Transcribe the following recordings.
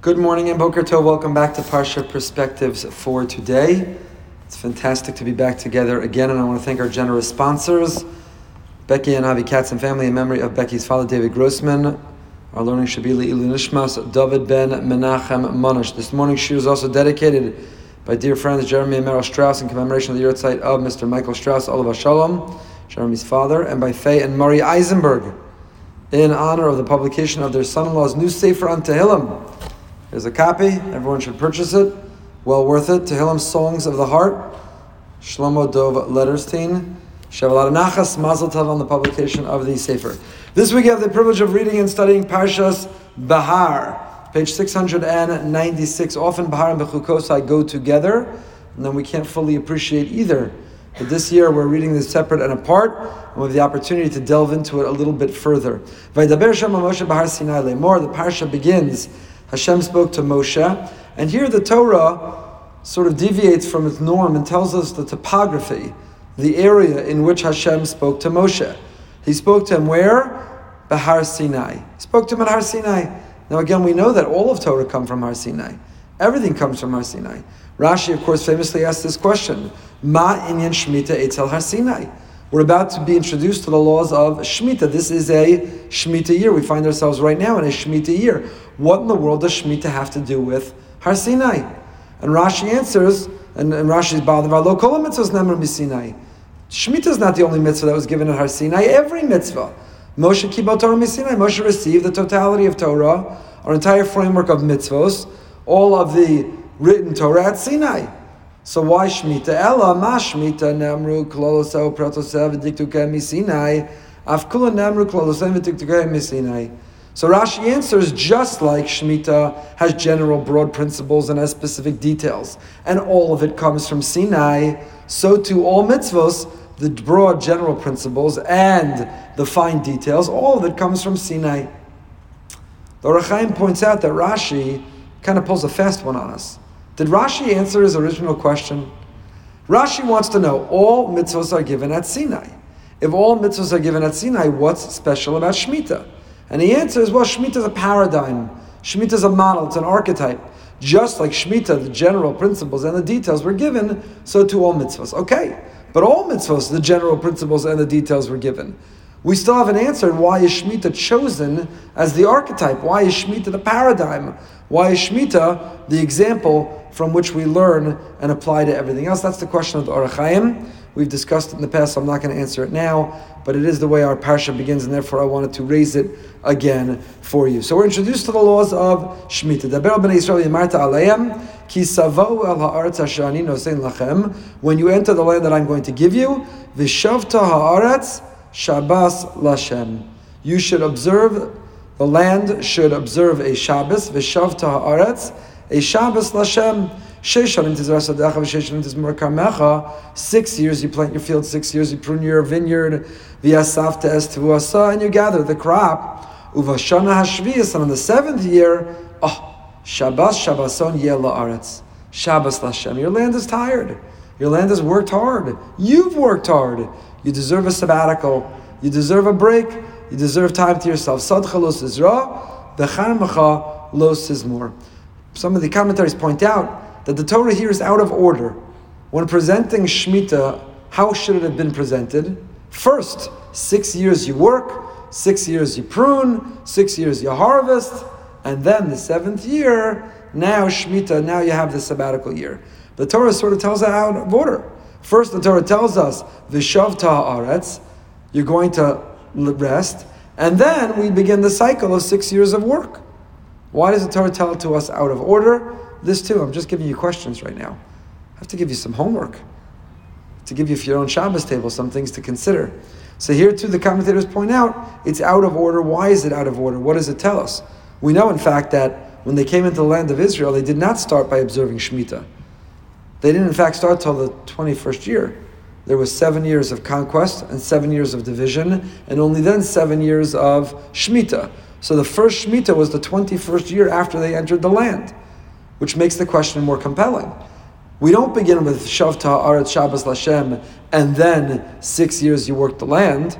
Good morning and Boker Tov. Welcome back to Parsha Perspectives for today. It's fantastic to be back together again, and I want to thank our generous sponsors, Becky and Avi Katz and family, in memory of Becky's father, David Grossman. Our learning should be Ilu Nishmas, David Ben Menachem Monish. This morning's shir is also dedicated by dear friends Jeremy and Meryl Strauss in commemoration of the yahrzeit of Mr. Michael Strauss, Olav Shalom, Jeremy's father, and by Faye and Murray Eisenberg in honor of the publication of their son-in-law's new Sefer on Tehillim. There's a copy. Everyone should purchase it. Well worth it. Tehillim Songs of the Heart. Shlomo Dov Letterstein. Shavuot Nachas Mazel Tov on the publication of the Sefer. This week I have the privilege of reading and studying Parshas Bahar, page 696. Often Bahar and Bechukosai go together, and then we can't fully appreciate either. But this year we're reading this separate and apart, and we have the opportunity to delve into it a little bit further. Lemor. The parsha begins. Hashem spoke to Moshe, and here the Torah sort of deviates from its norm and tells us the topography, the area in which Hashem spoke to Moshe. He spoke to him where? Bahar Sinai. He spoke to him at Har Sinai. Now again, we know that all of Torah come from Har Sinai. Everything comes from Har Sinai. Rashi, of course, famously asked this question: Ma inyan shmita etzel Har Sinai. We're about to be introduced to the laws of Shemitah. This is a Shemitah year. We find ourselves right now in a Shemitah year. What in the world does Shemitah have to do with Har Sinai? And Rashi answers, and, and Rashi's bothered about lo kol mitzvahs nemar Sinai. Shemitah is not the only mitzvah that was given at Har Sinai. Every mitzvah. Moshe kibal Torah Sinai. Moshe received the totality of Torah, our entire framework of mitzvos, all of the written Torah at Sinai. So why Shemitah? Ella ma Shemitah namru klolosev pratosev v'diktukei misinai. Afkula namru klolosev v'diktukei misinai. So Rashi answers just like Shemitah has general broad principles and has specific details, and all of it comes from Sinai. So too all mitzvos, the broad general principles and the fine details, all of it comes from Sinai. The Ohr points out that Rashi kind of pulls a fast one on us. Did Rashi answer his original question? Rashi wants to know all mitzvahs are given at Sinai. If all mitzvahs are given at Sinai, what's special about Shemitah? And the answer is well, Shemitah is a paradigm. Shemitah is a model, it's an archetype. Just like Shemitah, the general principles and the details were given, so to all mitzvahs. Okay, but all mitzvahs, the general principles and the details were given. We still haven't answered why is Shemitah chosen as the archetype? Why is Shemitah the paradigm? Why is Shemitah the example from which we learn and apply to everything else? That's the question of the Ohr HaChaim. We've discussed it in the past, so I'm not going to answer it now, but it is the way our parsha begins, and therefore I wanted to raise it again for you. So we're introduced to the laws of Shemitah. When you enter the land that I'm going to give you, Vishavta ha'aretz Shabbos lashem. You should observe, the land should observe a Shabbos, Vishavta ha'aretz, a Shabbos lashem. Six years you plant your field, six years you prune your vineyard, and you gather the crop. And on the seventh year, oh, Shabbos Shabbason yeh la'aretz. Shabbos Lashem. Your land is tired. Your land has worked hard. You've worked hard. You deserve a sabbatical. You deserve a break. You deserve time to yourself. Sadcha lo sizra, becharmacha lo sizmur. Some of the commentaries point out that the Torah here is out of order. When presenting Shemitah, how should it have been presented? First, six years you work, six years you prune, six years you harvest, and then the seventh year, now Shemitah, now you have the sabbatical year. The Torah sort of tells that out of order. First, the Torah tells us, Vishavta aretz, you're going to rest, and then we begin the cycle of six years of work. Why does the Torah tell it to us out of order? This too, I'm just giving you questions right now. I have to give you some homework to give you for your own Shabbos table some things to consider. So here too, the commentators point out it's out of order. Why is it out of order? What does it tell us? We know, in fact, that when they came into the land of Israel, they did not start by observing Shemitah. They didn't, in fact, start till the 21st year. There was seven years of conquest and seven years of division, and only then seven years of Shemitah. So the first Shemitah was the 21st year after they entered the land, which makes the question more compelling. We don't begin with Shavta Aretz Shabbos Lashem and then six years you work the land.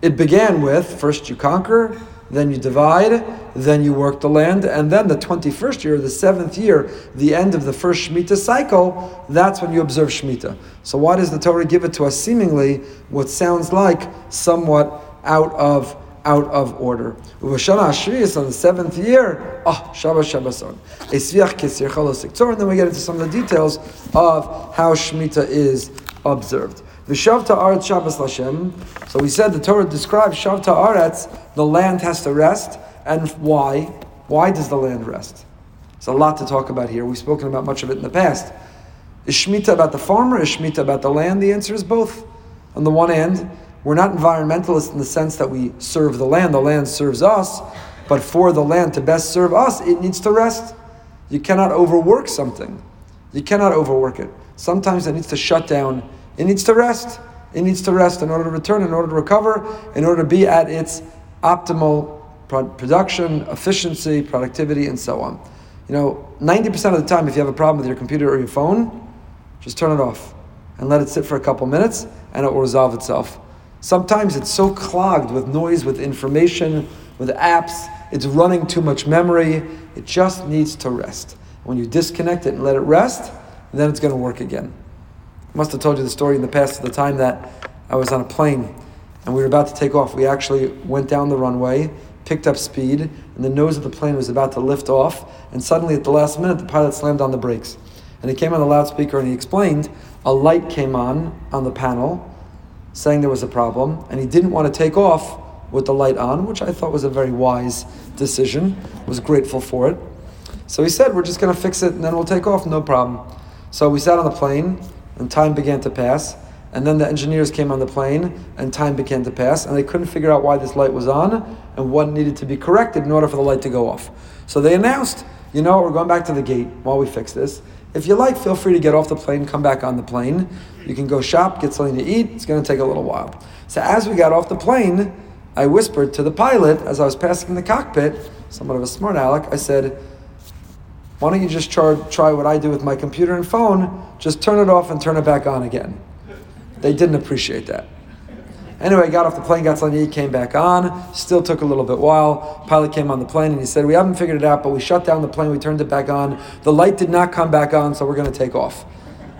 It began with first you conquer, then you divide, then you work the land, and then the 21st year, the seventh year, the end of the first Shemitah cycle, that's when you observe Shemitah. So why does the Torah give it to us seemingly what sounds like somewhat out of out of order. Uvashana Ashri on the seventh year, ah, Shabbos Shabbason. Esviach Kisir Chalosik Tzor, and then we get into some of the details of how Shemitah is observed. The Shavta Aretz Shabbos Lashem. So we said the Torah describes Shavta Aretz, the land has to rest, and why? Why does the land rest? There's a lot to talk about here. We've spoken about much of it in the past. Is Shemitah about the farmer? Is Shemitah about the land? The answer is both. On the one hand, we're not environmentalists in the sense that we serve the land, the land serves us, but for the land to best serve us, it needs to rest. You cannot overwork something. You cannot overwork it. Sometimes it needs to shut down it needs to rest. It needs to rest in order to return, in order to recover, in order to be at its optimal production, efficiency, productivity, and so on. You know, 90% of the time, if you have a problem with your computer or your phone, just turn it off and let it sit for a couple minutes and it will resolve itself. Sometimes it's so clogged with noise, with information, with apps, it's running too much memory. It just needs to rest. When you disconnect it and let it rest, then it's going to work again. I must have told you the story in the past of the time that I was on a plane and we were about to take off. We actually went down the runway, picked up speed, and the nose of the plane was about to lift off. And suddenly, at the last minute, the pilot slammed on the brakes. And he came on the loudspeaker and he explained a light came on on the panel saying there was a problem, and he didn't want to take off with the light on, which I thought was a very wise decision. Was grateful for it. So he said, "We're just going to fix it, and then we'll take off, no problem." So we sat on the plane and time began to pass. And then the engineers came on the plane, and time began to pass, and they couldn't figure out why this light was on and what needed to be corrected in order for the light to go off. So they announced, you know, we're going back to the gate while we fix this. If you like, feel free to get off the plane, come back on the plane. You can go shop, get something to eat. It's going to take a little while. So as we got off the plane, I whispered to the pilot as I was passing the cockpit, somewhat of a smart aleck, I said, why don't you just try, try what I do with my computer and phone? Just turn it off and turn it back on again. They didn't appreciate that. Anyway, got off the plane, got eat, came back on. Still took a little bit while. Pilot came on the plane and he said, "We haven't figured it out, but we shut down the plane. We turned it back on. The light did not come back on, so we're going to take off."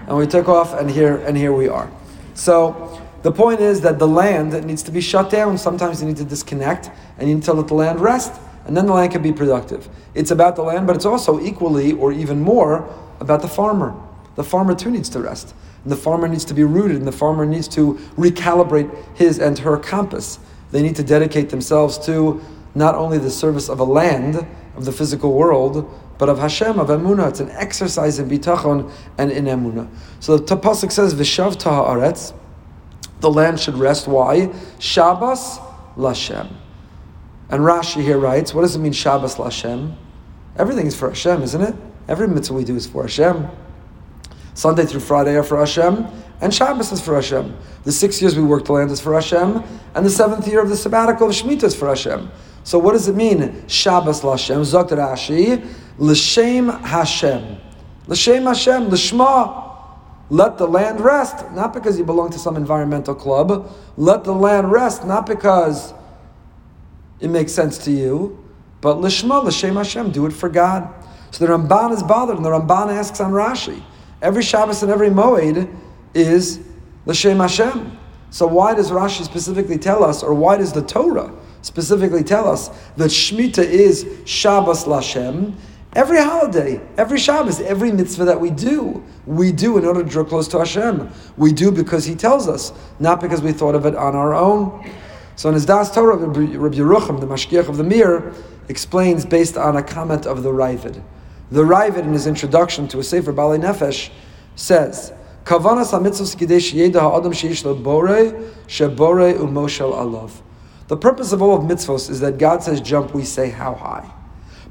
And we took off, and here and here we are. So the point is that the land needs to be shut down. Sometimes you need to disconnect, and you need to let the land rest and then the land can be productive. It's about the land, but it's also equally or even more about the farmer. The farmer too needs to rest. And the farmer needs to be rooted, and the farmer needs to recalibrate his and her compass. They need to dedicate themselves to not only the service of a land, of the physical world, but of Hashem, of Emunah. It's an exercise in bitachon and in Emunah. So the Tapasik says, Vishav Taharetz, the land should rest. Why? Shabbos Lashem. And Rashi here writes, what does it mean Shabbos Lashem? Everything is for Hashem, isn't it? Every mitzvah we do is for Hashem. Sunday through Friday are for Hashem, and Shabbos is for Hashem. The six years we work the land is for Hashem, and the seventh year of the sabbatical of Shemitah is for Hashem. So what does it mean? Shabbos Lashem, Zokt Rashi, L'Shem Hashem. L'Shem Hashem, L'Shma. Let the land rest, not because you belong to some environmental club. Let the land rest, not because it makes sense to you. But lishma, l'shem Hashem, do it for God. So the Ramban is bothered, and the Ramban asks on Rashi. Every Shabbos and every Moed is l'shem Hashem. So why does Rashi specifically tell us, or why does the Torah specifically tell us that Shemitah is Shabbos Lashem? Every holiday, every Shabbos, every mitzvah that we do, we do in order to draw close to Hashem. We do because He tells us, not because we thought of it on our own. So in his Das Torah, Rabbi Yerucham, the Mashgiach of the Mir, explains based on a comment of the Raavad. The Raavad, in his introduction to a Sefer Baalei Nefesh, says, Kavanas umoshel alav. The purpose of all of mitzvos is that God says jump, we say how high.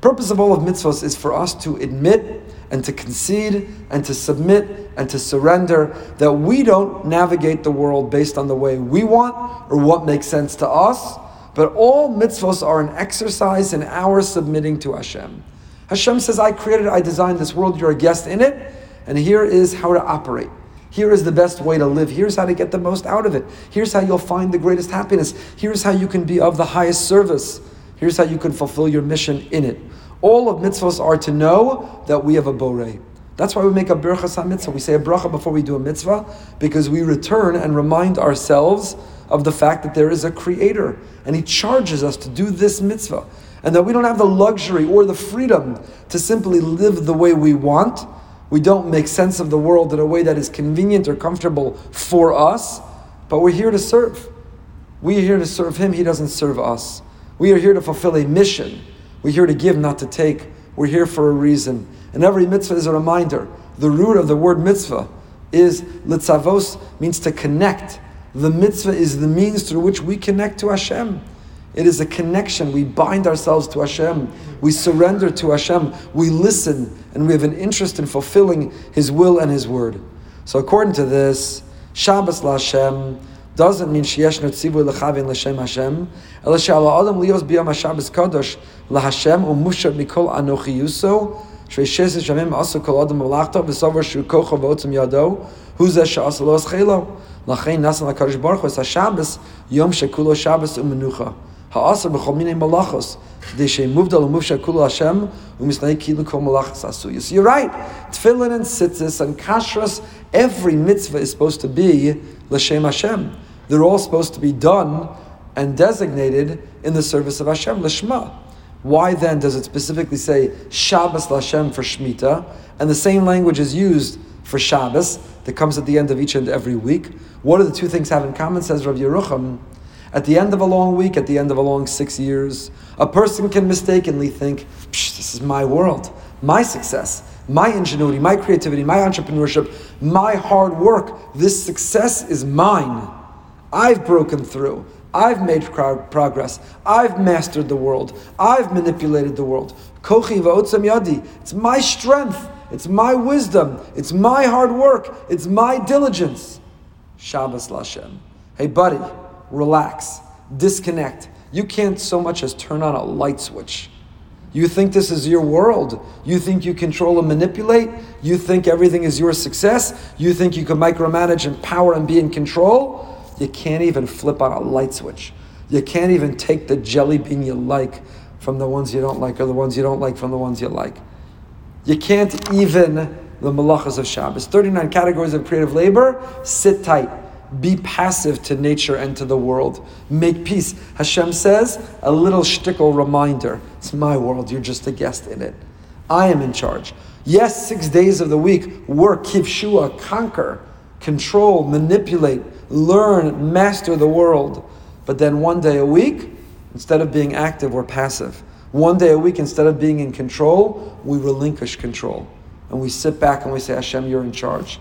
Purpose of all of mitzvos is for us to admit and to concede and to submit and to surrender that we don't navigate the world based on the way we want or what makes sense to us, but all mitzvos are an exercise in our submitting to Hashem. Hashem says, I created, I designed this world, you're a guest in it, and here is how to operate. Here is the best way to live. Here's how to get the most out of it. Here's how you'll find the greatest happiness. Here's how you can be of the highest service. Here's how you can fulfill your mission in it. All of mitzvahs are to know that we have a borei. That's why we make a birchas mitzvah. We say a bracha before we do a mitzvah because we return and remind ourselves of the fact that there is a creator and he charges us to do this mitzvah and that we don't have the luxury or the freedom to simply live the way we want. We don't make sense of the world in a way that is convenient or comfortable for us, but we're here to serve. We are here to serve him, he doesn't serve us. We are here to fulfill a mission. We're here to give, not to take. We're here for a reason. And every mitzvah is a reminder. The root of the word mitzvah is litzavos, means to connect. The mitzvah is the means through which we connect to Hashem. It is a connection. We bind ourselves to Hashem. We surrender to Hashem. We listen, and we have an interest in fulfilling His will and His word. So, according to this, Shabbos LaHashem doesn't mean sheyesh notzivu lechavin l'shem Hashem, ela she'ala adam lios biyam HaShabbos kadosh laHashem u'mushat mikol anochi yuso, she'eshes shamim asu kol adam malachta v'sover shu kocha v'otzim yado, huze she'asa lo eschelo, lachein nasan baruch hu HaShabbos yom shekulo Shabbos u'menucha. Ha'asar b'chol minei malachos. So you're right. Tefillin and tzitzis and kashrus, every mitzvah is supposed to be l'shem Hashem. They're all supposed to be done and designated in the service of Hashem, Lishma. Why then does it specifically say Shabbos Lashem for Shemitah, and the same language is used for Shabbos that comes at the end of each and every week? What do the two things have in common, says Rav Yerucham? At the end of a long week, at the end of a long six years, a person can mistakenly think, this is my world, my success, my ingenuity, my creativity, my entrepreneurship, my hard work. This success is mine. I've broken through. I've made progress. I've mastered the world. I've manipulated the world. Kochi v'otzam yadi. It's my strength. It's my wisdom. It's my hard work. It's my diligence. Shabbos Lashem. Hey, buddy, relax. Disconnect. You can't so much as turn on a light switch. You think this is your world. You think you control and manipulate. You think everything is your success. You think you can micromanage and power and be in control. You can't even flip on a light switch. You can't even take the jelly bean you like from the ones you don't like or the ones you don't like from the ones you like. You can't even the malachas of Shabbos. 39 categories of creative labor. Sit tight. Be passive to nature and to the world. Make peace. Hashem says, a little shtickle reminder. It's my world. You're just a guest in it. I am in charge. Yes, six days of the week, work, kivshua, conquer, control, manipulate, learn, master the world. But then one day a week, instead of being active, we're passive. One day a week, instead of being in control, we relinquish control. And we sit back and we say, Hashem, you're in charge.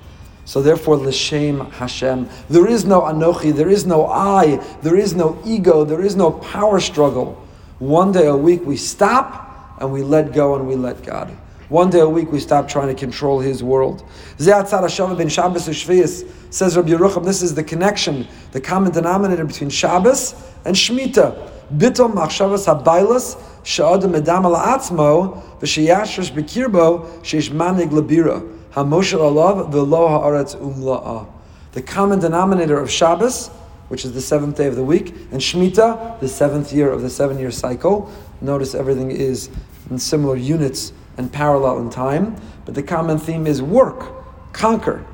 So therefore, l'shem Hashem. There is no anochi, there is no I, there is no ego, there is no power struggle. One day a week we stop and we let go and we let God. One day a week we stop trying to control His world. Ze'atzar ben Shabbos u'shvius, says Rabbi Yerucham, this is the connection, the common denominator between Shabbos and Shemitah. Bitom machshavas habaylas she'adam edam al atzmo v'sheyashresh bekirbo sheish manig labira hamoshel alav v'lo haaretz umla'a. The common denominator of Shabbos, which is the seventh day of the week, and Shemitah, the seventh year of the seven-year cycle. Notice everything is in similar units and parallel in time, but the common theme is work, conquer.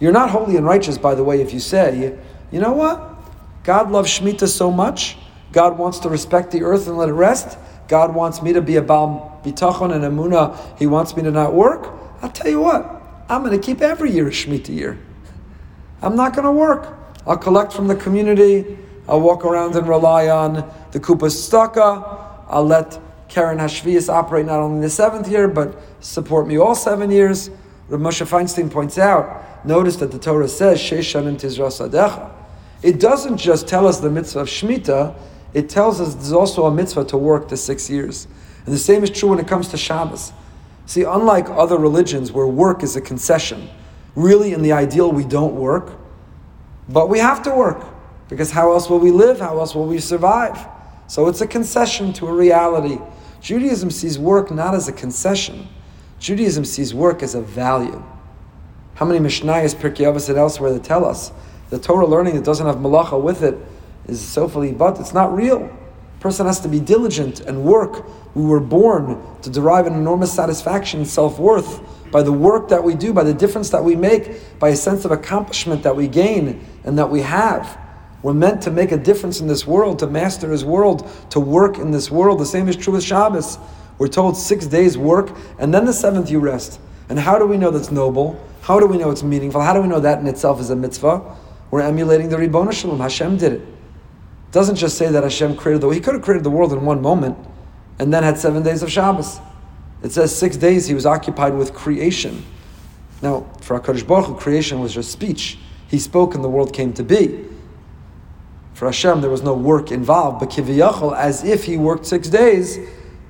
You're not holy and righteous, by the way, if you say, you know what? God loves Shemitah so much. God wants to respect the earth and let it rest. God wants me to be a Baal Bitachon and Amuna. He wants me to not work. I'll tell you what, I'm going to keep every year a Shemitah year. I'm not going to work. I'll collect from the community. I'll walk around and rely on the Kupas Staka. I'll let Keren HaShviis operate not only the seventh year, but support me all seven years. Rav Moshe Feinstein points out, notice that the Torah says, Sheshanim Tizra Sadecha. It doesn't just tell us the mitzvah of Shemitah, it tells us there's also a mitzvah to work the six years. And the same is true when it comes to Shabbos. See, unlike other religions where work is a concession, really in the ideal we don't work, but we have to work. Because how else will we live? How else will we survive? So it's a concession to a reality. Judaism sees work not as a concession. Judaism sees work as a value. How many Mishnayos, Pirkei Avos, and elsewhere that tell us the Torah learning that doesn't have malacha with it is sofali, but it's not real. Person has to be diligent and work. We were born to derive an enormous satisfaction and self worth by the work that we do, by the difference that we make, by a sense of accomplishment that we gain and that we have. We're meant to make a difference in this world, to master His world, to work in this world. The same is true with Shabbos. We're told six days work, and then the seventh you rest. And how do we know that's noble? How do we know it's meaningful? How do we know that in itself is a mitzvah? We're emulating the Ribbon Shalom. Hashem did it doesn't just say that Hashem created the world. He could have created the world in one moment and then had seven days of Shabbos. It says six days he was occupied with creation. Now, for HaKadosh Baruch Hu, creation was just speech. He spoke and the world came to be. For Hashem, there was no work involved, but kiviyachol, as if he worked six days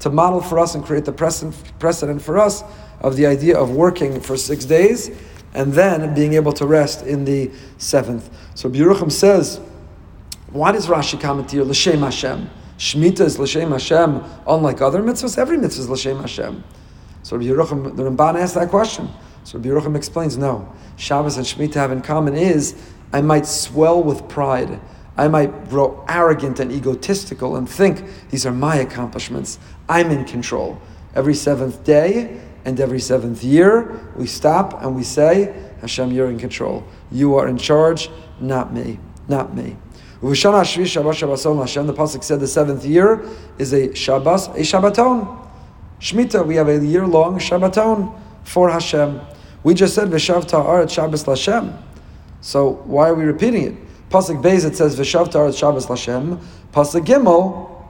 to model for us and create the precedent for us of the idea of working for six days and then being able to rest in the seventh. So Yerucham says, why does Rashi comment here, L'Shem Hashem? Shemitah is L'Shem Hashem, unlike other mitzvahs. Every mitzvah is L'Shem Hashem. So Rabbi Yerucham, the Ramban asked that question. So Rabbi Yerucham explains, no. Shabbos and Shemitah have in common is, I might swell with pride. I might grow arrogant and egotistical and think these are my accomplishments. I'm in control. Every seventh day and every seventh year, we stop and we say, Hashem, you're in control. You are in charge, not me, not me. Uvishana Shvi Shabbat Hashem, the Pasuk said the seventh year is a Shabbos, a Shabbaton. Shemitah, we have a year long Shabbaton for Hashem. We just said Vishav Ta'ar at Shabbos Lashem. So why are we repeating it? Pasuk Beis it says Vishav Ta'ar at Shabbos Lashem. Pasuk Gimel,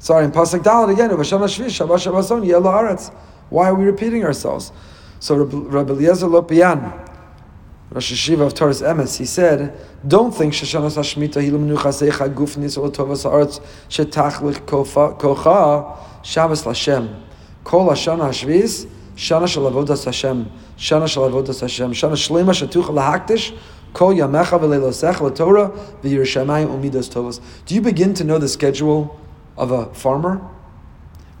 sorry, in Pasuk Dalet again, Uvishana Shvi Shabbat Shabbaton Yela. Why are we repeating ourselves? So Rabbi Eliezer Lopian, Rosh Hashiva of Torah's Emes, he said, don't think Shoshanas HaShmita hilu menuchasecha gufnis olatovas ha'aretz shetachlich kocha Shabbos Lashem. Kol Hashana HaShvis, Shana Shal Avodas Hashem, Shana Shal Avodas Hashem, Shana Shlema Shatucha Lahaktish, Kol Yamecha V'leilosecha L'Torah V'Yerushamayim Umidas Tovos. Do you begin to know the schedule of a farmer?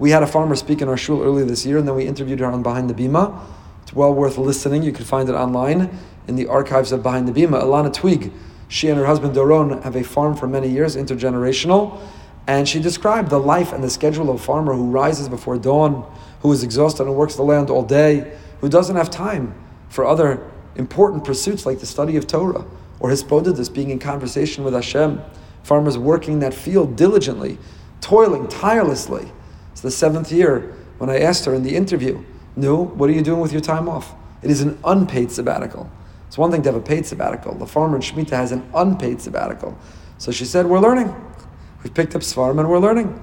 We had a farmer speak in our shul earlier this year, and then we interviewed her on Behind the Bima. It's well worth listening. You can find it online in the archives of Behind the Bima. Alana Twig, she and her husband Doron have a farm for many years, intergenerational, and she described the life and the schedule of a farmer who rises before dawn, who is exhausted and works the land all day, who doesn't have time for other important pursuits like the study of Torah or hisbodedus, being in conversation with Hashem. Farmers working that field diligently, toiling tirelessly. It's the seventh year when I asked her in the interview, No, what are you doing with your time off? It is an unpaid sabbatical. It's one thing to have a paid sabbatical. The farmer in Shemitah has an unpaid sabbatical. So she said, We're learning. We've picked up Svarim and we're learning.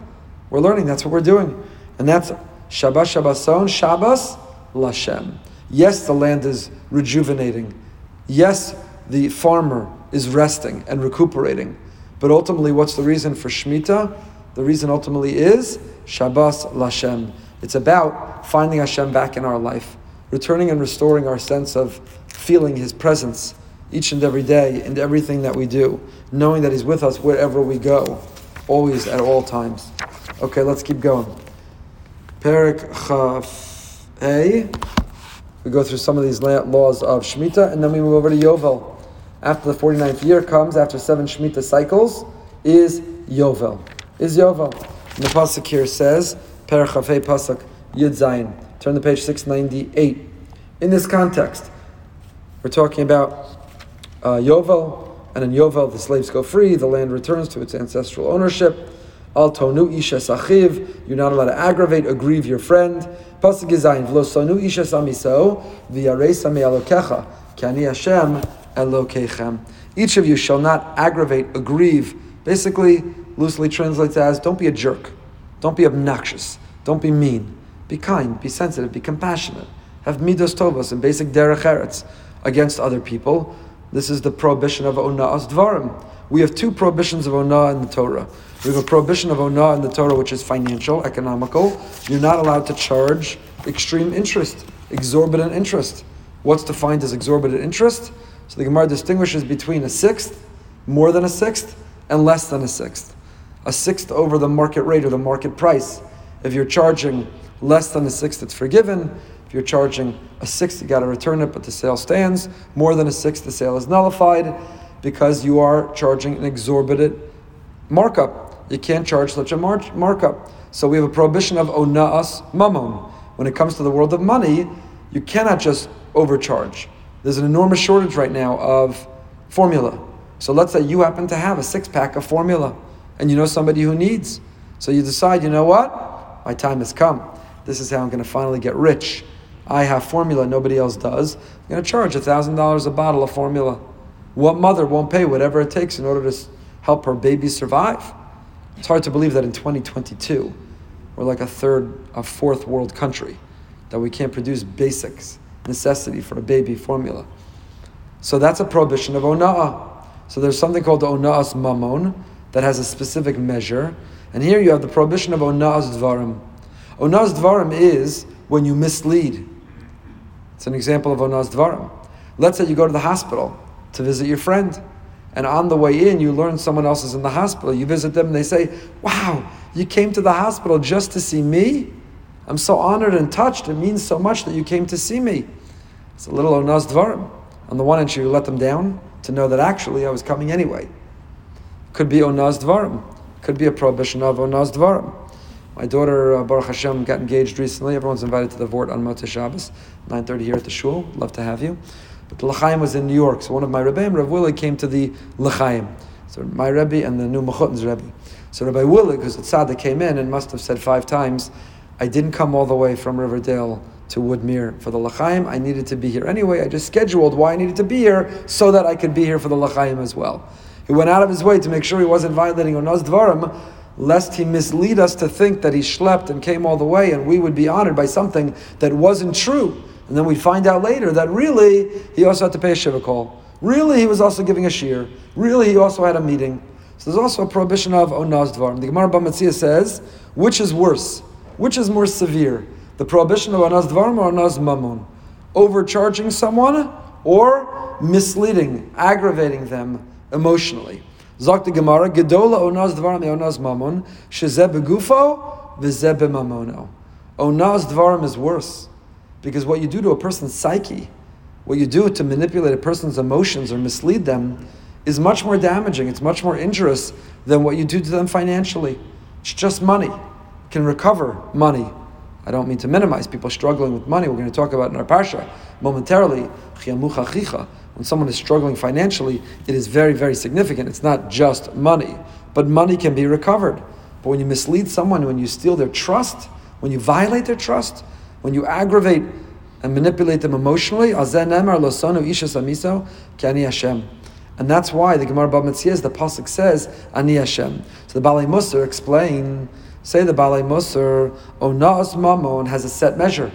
We're learning. That's what we're doing. And that's Shabbos Shabbason, Shabbos Lashem. Yes, the land is rejuvenating. Yes, the farmer is resting and recuperating. But ultimately, what's the reason for Shemitah? The reason ultimately is Shabbos Lashem. It's about finding Hashem back in our life, returning and restoring our sense of feeling His presence each and every day in everything that we do, knowing that He's with us wherever we go, always at all times. Okay, let's keep going. Perik Chaf A. We go through some of these laws of Shemitah, and then we move over to Yovel. After the 49th year comes, after seven Shemitah cycles, is Yovel. Is Yovel. And the Pasuk here says, Perik Chaf Pasuk Yud Zayin. Turn to page 698. In this context, we're talking about uh, Yovel, and in Yovel the slaves go free, the land returns to its ancestral ownership. Al tonu isha sachiv, you're not allowed to aggravate, aggrieve your friend. Pasuk Gizayin, v'lo sonu isha samiso, v'yarei me alokecha, kani Hashem elokechem. Each of you shall not aggravate, aggrieve. Basically, loosely translates as, don't be a jerk. Don't be obnoxious. Don't be mean. Be kind, be sensitive, be compassionate. Have midos tovos and basic derech eretz against other people. This is the prohibition of ona'as dvarim. We have two prohibitions of ona'ah in the Torah. We have a prohibition of ona'ah in the Torah, which is financial, economical. You're not allowed to charge extreme interest, exorbitant interest. What's defined as exorbitant interest? So the Gemara distinguishes between a sixth, more than a sixth, and less than a sixth. A sixth over the market rate or the market price. If you're charging less than a sixth, it's forgiven. If you're charging a sixth, you got to return it, but the sale stands. More than a sixth, the sale is nullified because you are charging an exorbitant markup. you can't charge such a mar- markup. So we have a prohibition of ona'as mammon. When it comes to the world of money, you cannot just overcharge. There's an enormous shortage right now of formula. So let's say you happen to have a six pack of formula and you know somebody who needs. So you decide, you know what? My time has come. This is how I'm going to finally get rich. I have formula, nobody else does. I'm going to charge $1,000 a bottle of formula. What mother won't pay whatever it takes in order to help her baby survive? It's hard to believe that in 2022, we're like a third, a fourth world country, that we can't produce basics, necessity for a baby formula. So that's a prohibition of ona'ah. So there's something called the ona'as mamon that has a specific measure. And here you have the prohibition of ona'as dvarim. Ona'as dvarim is when you mislead. It's an example of ona'as dvarim. Let's say you go to the hospital to visit your friend. And on the way in, you learn someone else is in the hospital. You visit them and they say, Wow, you came to the hospital just to see me? I'm so honored and touched. It means so much that you came to see me. It's a little onaz dvarim. On the one hand, you let them down to know that actually I was coming anyway? Could be onaz dvarim. Could be a prohibition of onaz dvarim. My daughter uh, Baruch Hashem got engaged recently. Everyone's invited to the Vort on Motzei Shabbos, 9:30 here at the shul. Love to have you. But the L'chaim was in New York, so one of my rebbeim, Rav Willig, came to the L'chaim. So my rebbe and the new Mechutin's rebbe. So Rabbi Willig, who's a tzaddik, came in and must have said five times, "I didn't come all the way from Riverdale." to Woodmere for the L'chaim. I needed to be here anyway. I just scheduled why I needed to be here so that I could be here for the L'chaim as well. He went out of his way to make sure he wasn't violating Onaz Dvarim, lest he mislead us to think that he schlepped and came all the way and we would be honored by something that wasn't true. And then we'd find out later that really he also had to pay a shiva call. Really he was also giving a shear. Really he also had a meeting. So there's also a prohibition of onaz dvarim. The Gemara Bava Metzia says, which is worse? Which is more severe? The prohibition of onaz dvarim or onaz mammon? Overcharging someone or misleading, aggravating them emotionally. Zok the Gemara, Gedola onaz dvarim onaz mammon, shezeh begufo v'zeh. Onaz dvarim is worse. Because what you do to a person's psyche, what you do to manipulate a person's emotions or mislead them, is much more damaging. It's much more injurious than what you do to them financially. It's just money. You can recover money. I don't mean to minimize people struggling with money. We're going to talk about in our parsha momentarily. When someone is struggling financially, it is very, very significant. It's not just money, but money can be recovered. But when you mislead someone, when you steal their trust, when you violate their trust, when you aggravate and manipulate them emotionally, and that's why the Gemara Bava Metzias, the Pasuk says, Ani Hashem. So the Balei Musar explain, say the Balei Musar, Onas Mamon has a set measure,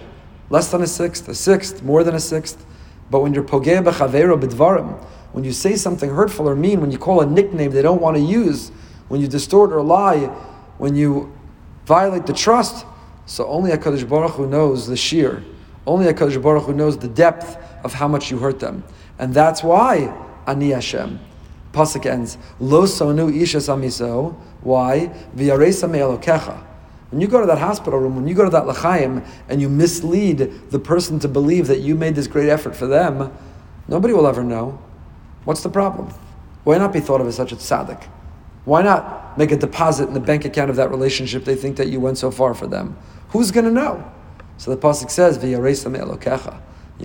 less than a sixth, a sixth, more than a sixth. But when you're Pogeh Bechavero Bidvarim, when you say something hurtful or mean, when you call a nickname they don't want to use, when you distort or lie, when you violate the trust, so only HaKadosh Baruch Hu knows the sheer. Only HaKadosh Baruch Hu knows the depth of how much you hurt them. And that's why Ani Hashem. Pasuk ends, Lo sonu ishas amiso. Why? V'yaresa me'elokecha. When you go to that hospital room, when you go to that lachaim, and you mislead the person to believe that you made this great effort for them, nobody will ever know. What's the problem? Why not be thought of as such a tzaddik? Why not make a deposit in the bank account of that relationship they think that you went so far for them? Who's going to know? So the pasuk says. You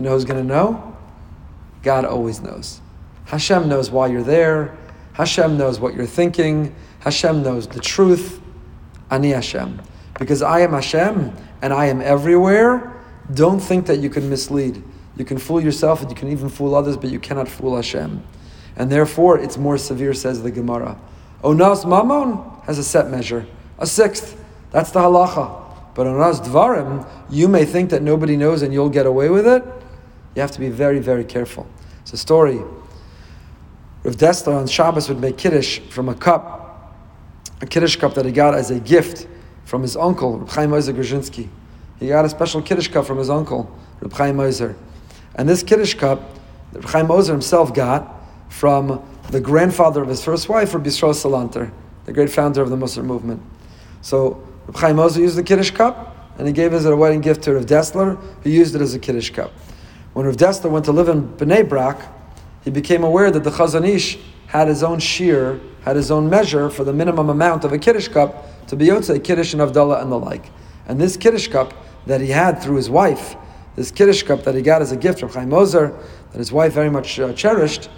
know who's going to know? God always knows. Hashem knows why you're there. Hashem knows what you're thinking. Hashem knows the truth. Ani Hashem, because I am Hashem and I am everywhere. Don't think that you can mislead. You can fool yourself and you can even fool others, but you cannot fool Hashem. And therefore, it's more severe, says the Gemara. Onas Mammon has a set measure, a sixth. That's the halacha. But on Ras Dvarim, you may think that nobody knows and you'll get away with it. You have to be very, very careful. It's a story. Rav Dessler on Shabbos would make kiddush from a cup, a kiddush cup that he got as a gift from his uncle, Reb Chaim Ozer Grodzinski. He got a special kiddush cup from his uncle, Reb Chaim Ozer. And this kiddush cup, Reb Chaim Ozer himself got from the grandfather of his first wife, Reb Yisrael Salanter, the great founder of the Musar movement. So Reb Chaim Ozer used the Kiddush cup, and he gave it as a wedding gift to Rav Dessler, who used it as a Kiddush cup. When Rav Dessler went to live in Bnei Brak, he became aware that the Chazon Ish had his own shear had his own measure for the minimum amount of a Kiddush cup to be Yotze, Kiddush and Avdallah and the like. And this Kiddush cup that he had through his wife, this Kiddush cup that he got as a gift from Chaim Ozer, that his wife very much uh, cherished,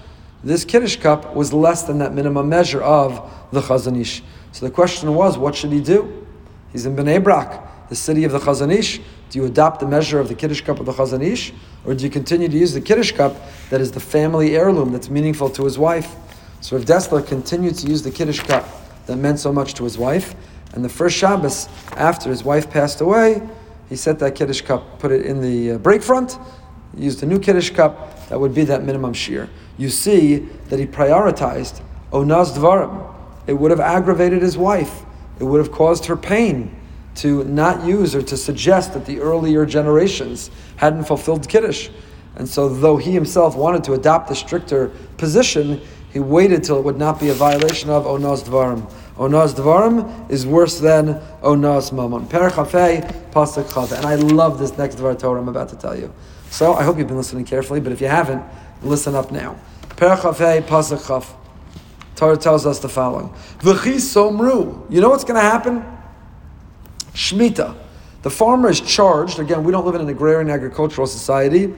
this Kiddush cup was less than that minimum measure of the Chazon Ish. So the question was, what should he do? He's in Bnei Brak, the city of the Chazon Ish. Do you adopt the measure of the Kiddush cup of the Chazon Ish, or do you continue to use the Kiddush cup that is the family heirloom that's meaningful to his wife? So if Dessler continued to use the Kiddush cup that meant so much to his wife, and the first Shabbos after his wife passed away, he set that Kiddush cup, put it in the uh, break front, used a new Kiddush cup, that would be that minimum shear. You see that he prioritized Onaz Dvarim. It would have aggravated his wife. It would have caused her pain to not use or to suggest that the earlier generations hadn't fulfilled Kiddush. And so, though he himself wanted to adopt a stricter position, he waited till it would not be a violation of Onaz Dvarim. Onaz Dvarim is worse than Onaz Mamon. Perchafei Pasuk. And I love this next Dvar Torah I'm about to tell you. So I hope you've been listening carefully, but if you haven't, listen up now. Perchafei Pasuk. Torah tells us the following. V'chi somru. You know what's going to happen? Shmita. The farmer is charged, again, we don't live in an agrarian agricultural society,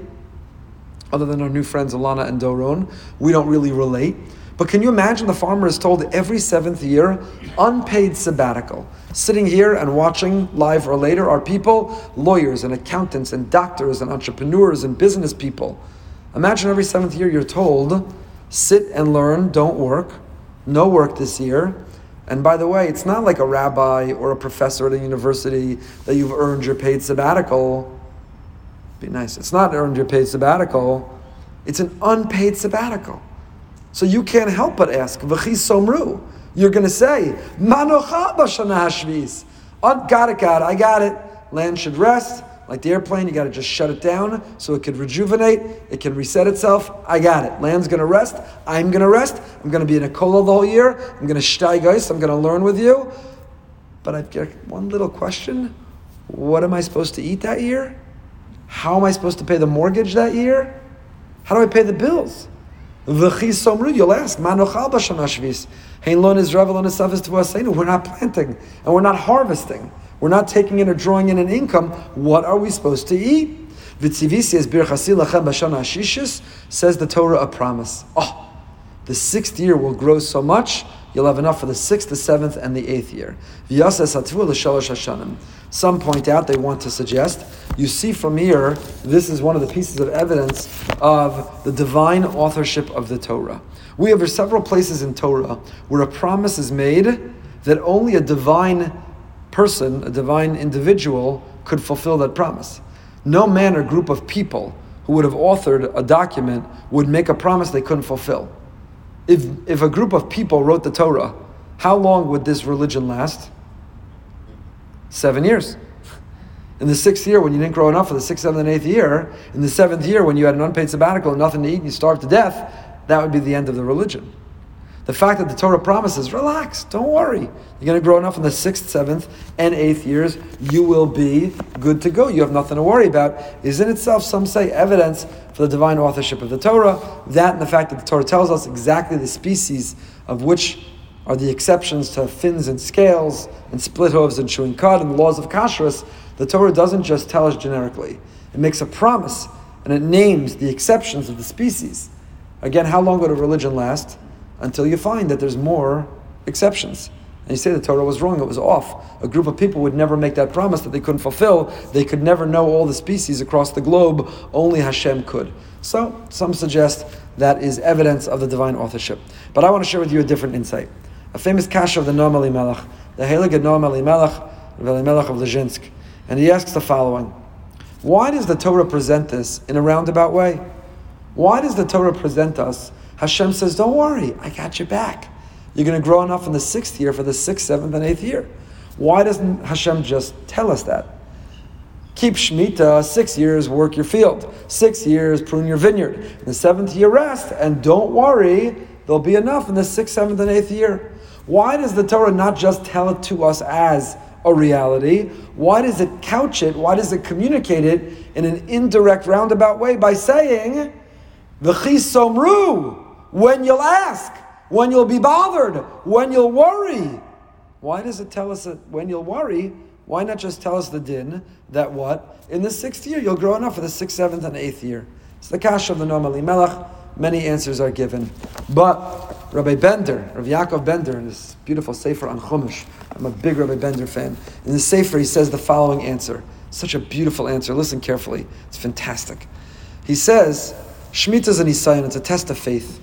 other than our new friends Alana and Doron. We don't really relate. But can you imagine the farmer is told every seventh year, unpaid sabbatical? Sitting here and watching live or later are people, lawyers and accountants and doctors and entrepreneurs and business people. Imagine every seventh year you're told, sit and learn, don't work, no work this year. And by the way, it's not like a rabbi or a professor at a university that you've earned your paid sabbatical. Be nice. It's not earned your paid sabbatical. It's an unpaid sabbatical. So you can't help but ask, V'chi somru. You're going to say, Manocha b'shana hashvis. Oh, got it, God, I got it. Land should rest. Like the airplane, you got to just shut it down so it can rejuvenate, it can reset itself. I got it. Land's going to rest. I'm going to rest. I'm going to be in a kola the whole year. I'm going to steiggeist. I'm going to learn with you. But I've got one little question. What am I supposed to eat that year? How am I supposed to pay the mortgage that year? How do I pay the bills? You'll ask, Manochal Bashana Shvis. Hainlon is self is to us. We're not planting and we're not harvesting. We're not taking in or drawing in an income. What are we supposed to eat? Says the Torah a promise. Oh, the sixth year will grow so much, you'll have enough for the sixth, the seventh, and the eighth year. Some point out, they want to suggest, you see from here, this is one of the pieces of evidence of the divine authorship of the Torah. We have several places in Torah where a promise is made that only a divine person, a divine individual, could fulfill that promise. No man or group of people who would have authored a document would make a promise they couldn't fulfill. If, if a group of people wrote the Torah, how long would this religion last? Seven years. In the sixth year, when you didn't grow enough for the sixth, seventh, and eighth year, in the seventh year, when you had an unpaid sabbatical and nothing to eat and you starved to death, that would be the end of the religion. The fact that the Torah promises, relax, don't worry. You're going to grow enough in the sixth, seventh, and eighth years, you will be good to go. You have nothing to worry about, is in itself, some say, evidence for the divine authorship of the Torah. That and the fact that the Torah tells us exactly the species of which are the exceptions to fins and scales and split hooves and chewing cud and the laws of kashrus. The Torah doesn't just tell us generically, it makes a promise and it names the exceptions of the species. Again, how long would a religion last? until you find that there's more exceptions. And you say the Torah was wrong, it was off. A group of people would never make that promise that they couldn't fulfill. They could never know all the species across the globe, only Hashem could. So, some suggest that is evidence of the divine authorship. But I want to share with you a different insight. A famous kasha of the Noam Elimelech, the Heilige Noam Elimelech, Elimelech of Lezhinsk. And he asks the following Why does the Torah present this in a roundabout way? Why does the Torah present us Hashem says, Don't worry, I got you back. You're going to grow enough in the sixth year for the sixth, seventh, and eighth year. Why doesn't Hashem just tell us that? Keep Shemitah, six years, work your field. Six years, prune your vineyard. In the seventh year, rest. And don't worry, there'll be enough in the sixth, seventh, and eighth year. Why does the Torah not just tell it to us as a reality? Why does it couch it? Why does it communicate it in an indirect, roundabout way by saying, V'chi somru, when you'll ask, when you'll be bothered, when you'll worry. Why does it tell us that when you'll worry? Why not just tell us the din that what? In the sixth year, you'll grow enough for the sixth, seventh, and eighth year. It's the kash of the Noam Elimelech. Many answers are given. But Rabbi Bender, Rabbi Yaakov Bender, in this beautiful Sefer on Chumash, I'm a big Rabbi Bender fan. In the Sefer, he says the following answer. Such a beautiful answer. Listen carefully. It's fantastic. He says, Shemitah is an Isayan, it's a test of faith.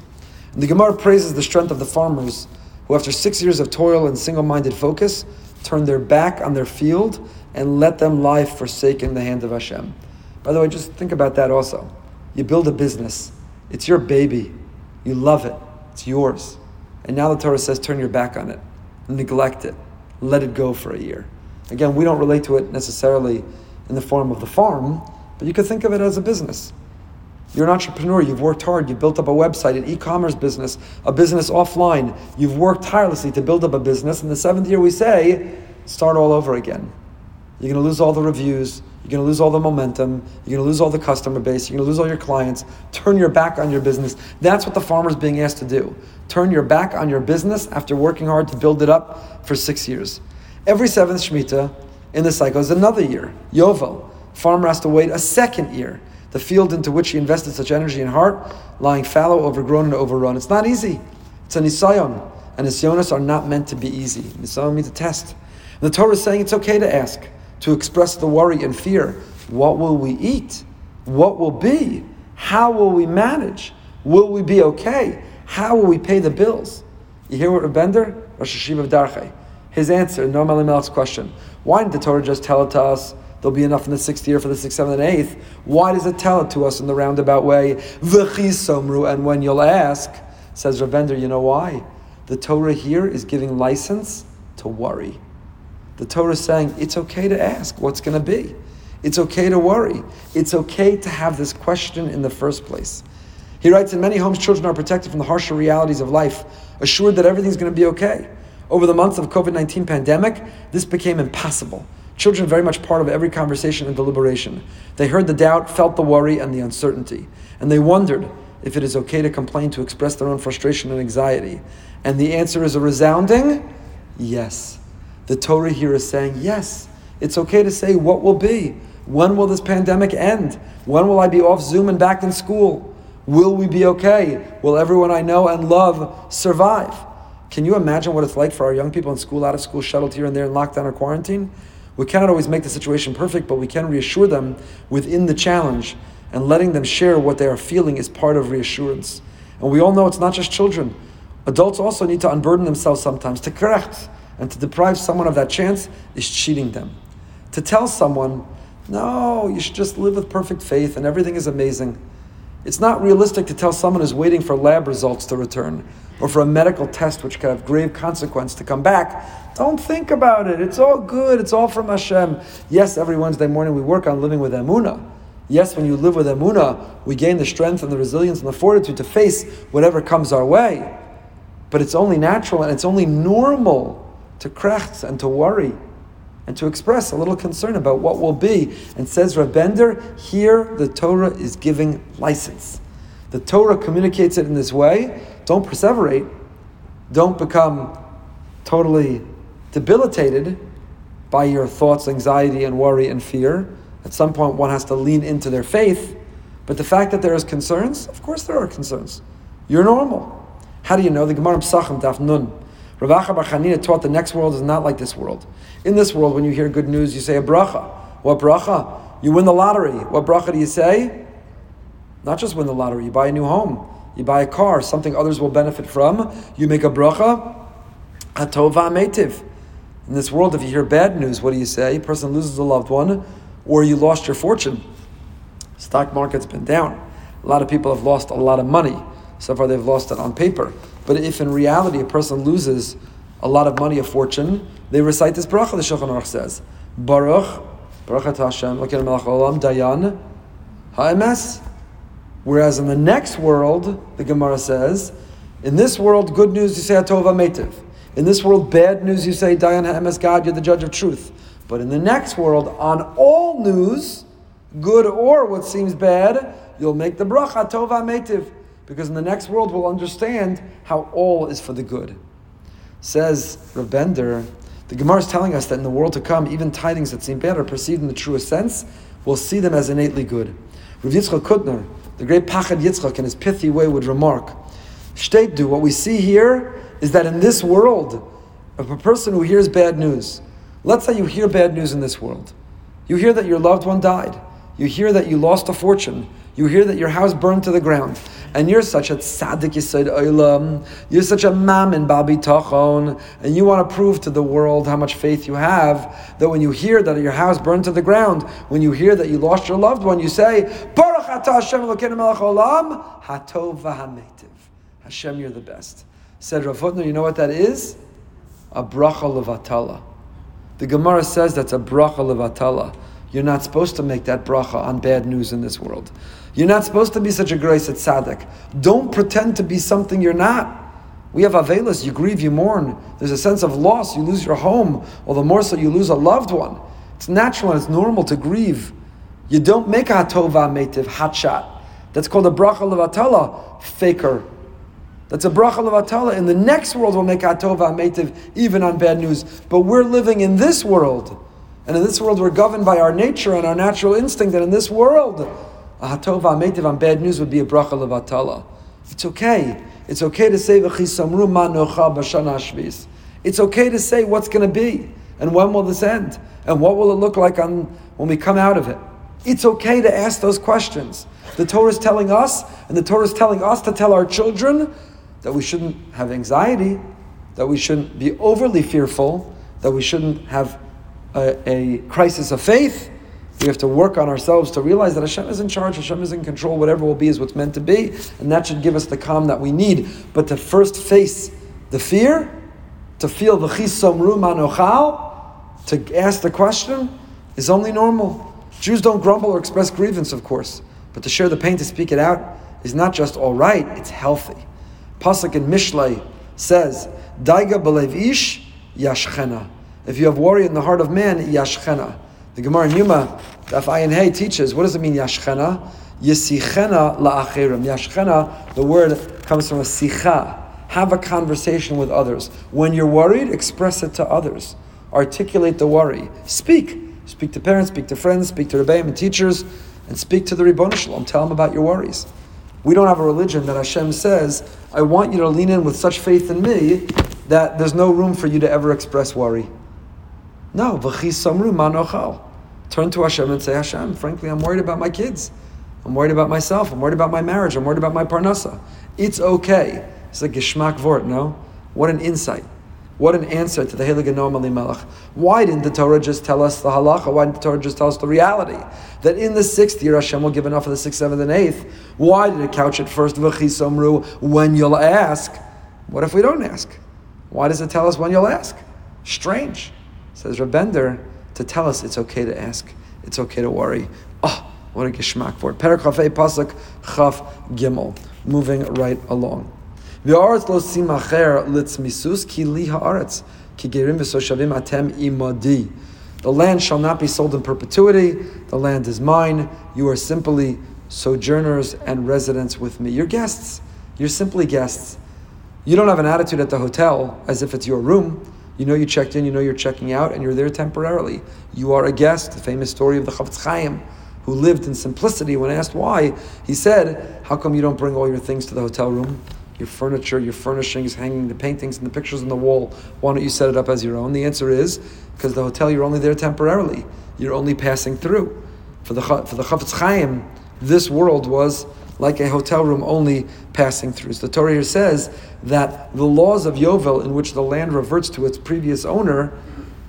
And the Gemara praises the strength of the farmers who, after six years of toil and single minded focus, turn their back on their field and let them lie forsaken in the hand of Hashem. By the way, just think about that also. You build a business, it's your baby, you love it, it's yours. And now the Torah says turn your back on it, neglect it, let it go for a year. Again, we don't relate to it necessarily in the form of the farm, but you could think of it as a business. You're an entrepreneur, you've worked hard, you've built up a website, an e commerce business, a business offline. You've worked tirelessly to build up a business. In the seventh year, we say, start all over again. You're going to lose all the reviews, you're going to lose all the momentum, you're going to lose all the customer base, you're going to lose all your clients. Turn your back on your business. That's what the farmer's being asked to do. Turn your back on your business after working hard to build it up for six years. Every seventh Shemitah in the cycle is another year, Yovel. Farmer has to wait a second year the field into which he invested such energy and heart, lying fallow, overgrown, and overrun. It's not easy. It's a nisayon, and nisyonos are not meant to be easy. Nisayon means a test. And the Torah is saying it's okay to ask, to express the worry and fear. What will we eat? What will be? How will we manage? Will we be okay? How will we pay the bills? You hear what Rebender, Rosh Yeshiva of his answer, Noam Elimelech's question. Why didn't the Torah just tell it to us There'll be enough in the sixth year for the sixth, seventh, and eighth. Why does it tell it to us in the roundabout way? V'chisomru, and when you'll ask, says Ravender, you know why? The Torah here is giving license to worry. The Torah is saying it's okay to ask what's going to be. It's okay to worry. It's okay to have this question in the first place. He writes, in many homes, children are protected from the harsher realities of life, assured that everything's going to be okay. Over the months of COVID-19 pandemic, this became impossible. Children very much part of every conversation and deliberation. They heard the doubt, felt the worry and the uncertainty, and they wondered if it is okay to complain to express their own frustration and anxiety. And the answer is a resounding yes. The Torah here is saying yes. It's okay to say what will be. When will this pandemic end? When will I be off Zoom and back in school? Will we be okay? Will everyone I know and love survive? Can you imagine what it's like for our young people in school, out of school, shuttled here and there in lockdown or quarantine? We cannot always make the situation perfect, but we can reassure them within the challenge and letting them share what they are feeling is part of reassurance. And we all know it's not just children. Adults also need to unburden themselves sometimes. To correct and to deprive someone of that chance is cheating them. To tell someone, no, you should just live with perfect faith and everything is amazing. It's not realistic to tell someone who's waiting for lab results to return or for a medical test which could have grave consequence to come back. Don't think about it. It's all good. It's all from Hashem. Yes, every Wednesday morning we work on living with Emunah. Yes, when you live with Emunah, we gain the strength and the resilience and the fortitude to face whatever comes our way. But it's only natural and it's only normal to krechts and to worry and to express a little concern about what will be. And says Rabbi Bender, here the Torah is giving license. The Torah communicates it in this way don't perseverate. Don't become totally debilitated by your thoughts, anxiety, and worry and fear. At some point, one has to lean into their faith. But the fact that there is concerns, of course, there are concerns. You're normal. How do you know? The Gemara Psachim Daf Nun. Rav Acha Bar Chanina taught the next world is not like this world. In this world, when you hear good news, you say a bracha. What bracha? You win the lottery. What bracha do you say? Not just win the lottery, you buy a new home. You buy a car, something others will benefit from. You make a bracha, atova metiv. In this world, if you hear bad news, what do you say? A person loses a loved one, or you lost your fortune. Stock market's been down. A lot of people have lost a lot of money. So far, they've lost it on paper. But if in reality a person loses a lot of money, a fortune, they recite this bracha. The Shulchan Aruch says, Baruch, Baruch Hashem, Melech Olam, Dayan, Ha'emes, Whereas in the next world, the Gemara says, in this world, good news you say Atova Metiv. In this world, bad news you say Dayan Ha'emes God, you're the judge of truth. But in the next world, on all news, good or what seems bad, you'll make the bracha Tova Metiv. Because in the next world, we'll understand how all is for the good. Says Rabbi Bender, the Gemara is telling us that in the world to come, even tidings that seem bad are perceived in the truest sense, we'll see them as innately good. Rav Yitzchak Hutner, the great Pachad Yitzchak, in his pithy way would remark, do what we see here is that in this world, of a person who hears bad news, let's say you hear bad news in this world. You hear that your loved one died. You hear that you lost a fortune. You hear that your house burned to the ground and you're such a tzaddik yisod olam, you're such a mammon babi tachon, and you want to prove to the world how much faith you have, that when you hear that your house burned to the ground, when you hear that you lost your loved one, you say, Baruch atah Hashem Elokeinu melech olam, hatov v'hametiv. Hashem, you're the best. Said Rav Hutner, you know what that is? A bracha levatala. The Gemara says that's a bracha levatala. You're not supposed to make that bracha on bad news in this world. You're not supposed to be such a grace at tzaddik. Don't pretend to be something you're not. We have avelis, you grieve, you mourn. There's a sense of loss, you lose your home, or the more so you lose a loved one. It's natural and it's normal to grieve. You don't make a hatova metiv, hatchat. That's called a bracha levatala, faker. That's a bracha levatala. In the next world, we'll make a hatova metiv, even on bad news. But we're living in this world. And in this world, we're governed by our nature and our natural instinct. And in this world, a hatova metiv on bad news would be a bracha levatala. It's okay. It's okay to say v'chisamru ma nocha b'shana shvis. It's okay to say what's going to be and when will this end and what will it look like on when we come out of it. It's okay to ask those questions. The Torah is telling us, and the Torah is telling us to tell our children that we shouldn't have anxiety, that we shouldn't be overly fearful, that we shouldn't have a, a crisis of faith, we have to work on ourselves to realize that Hashem is in charge, Hashem is in control, whatever will be is what's meant to be, and that should give us the calm that we need. But to first face the fear, to feel the chisamru manochal, to ask the question, is only normal. Jews don't grumble or express grievance, of course, but to share the pain, to speak it out, is not just all right, it's healthy. Pasuk in Mishlei says, Daiga belev ish yashchena. If you have worry in the heart of man, yashchena. The Gemara in Yuma, Daf Ayin Hey teaches, what does it mean, Yashchena? Yisichena la'achirim. Yashchena, the word comes from a sicha. Have a conversation with others. When you're worried, express it to others. Articulate the worry. Speak. Speak to parents, speak to friends, speak to rebbeim and teachers, and speak to the Ribbon Shalom. Tell them about your worries. We don't have a religion that Hashem says, I want you to lean in with such faith in me that there's no room for you to ever express worry. No, v'chi samru manochal turn to Hashem and say, Hashem, frankly, I'm worried about my kids. I'm worried about myself. I'm worried about my marriage. I'm worried about my parnasa. It's okay. It's like Geshmak Vort, no? What an insight. What an answer to the Heilige Noam Elimelech. Why didn't the Torah just tell us the halacha? Why didn't the Torah just tell us the reality? That in the sixth year Hashem will give enough of the sixth, seventh, and eighth. Why did it couch it first, v'chisomru, when you'll ask? What if we don't ask? Why does it tell us when you'll ask? Strange. Says Rabbi Bender, to tell us it's okay to ask, it's okay to worry. Oh, what a geschmack for it. Perakafei pasuk chaf gimel. Moving right along. The land shall not be sold in perpetuity. The land is mine. You are simply sojourners and residents with me. You're guests. You're simply guests. You don't have an attitude at the hotel as if it's your room. You know you checked in, you know you're checking out, and you're there temporarily. You are a guest. The famous story of the Chafetz Chaim, who lived in simplicity. When asked why, he said, "How come you don't bring all your things to the hotel room? Your furniture, your furnishings, hanging the paintings and the pictures on the wall. Why don't you set it up as your own?" The answer is because the hotel you're only there temporarily. You're only passing through. For the for the Chafetz Chaim, this world was like a hotel room only passing through. So the Torah here says that the laws of Yovel, in which the land reverts to its previous owner,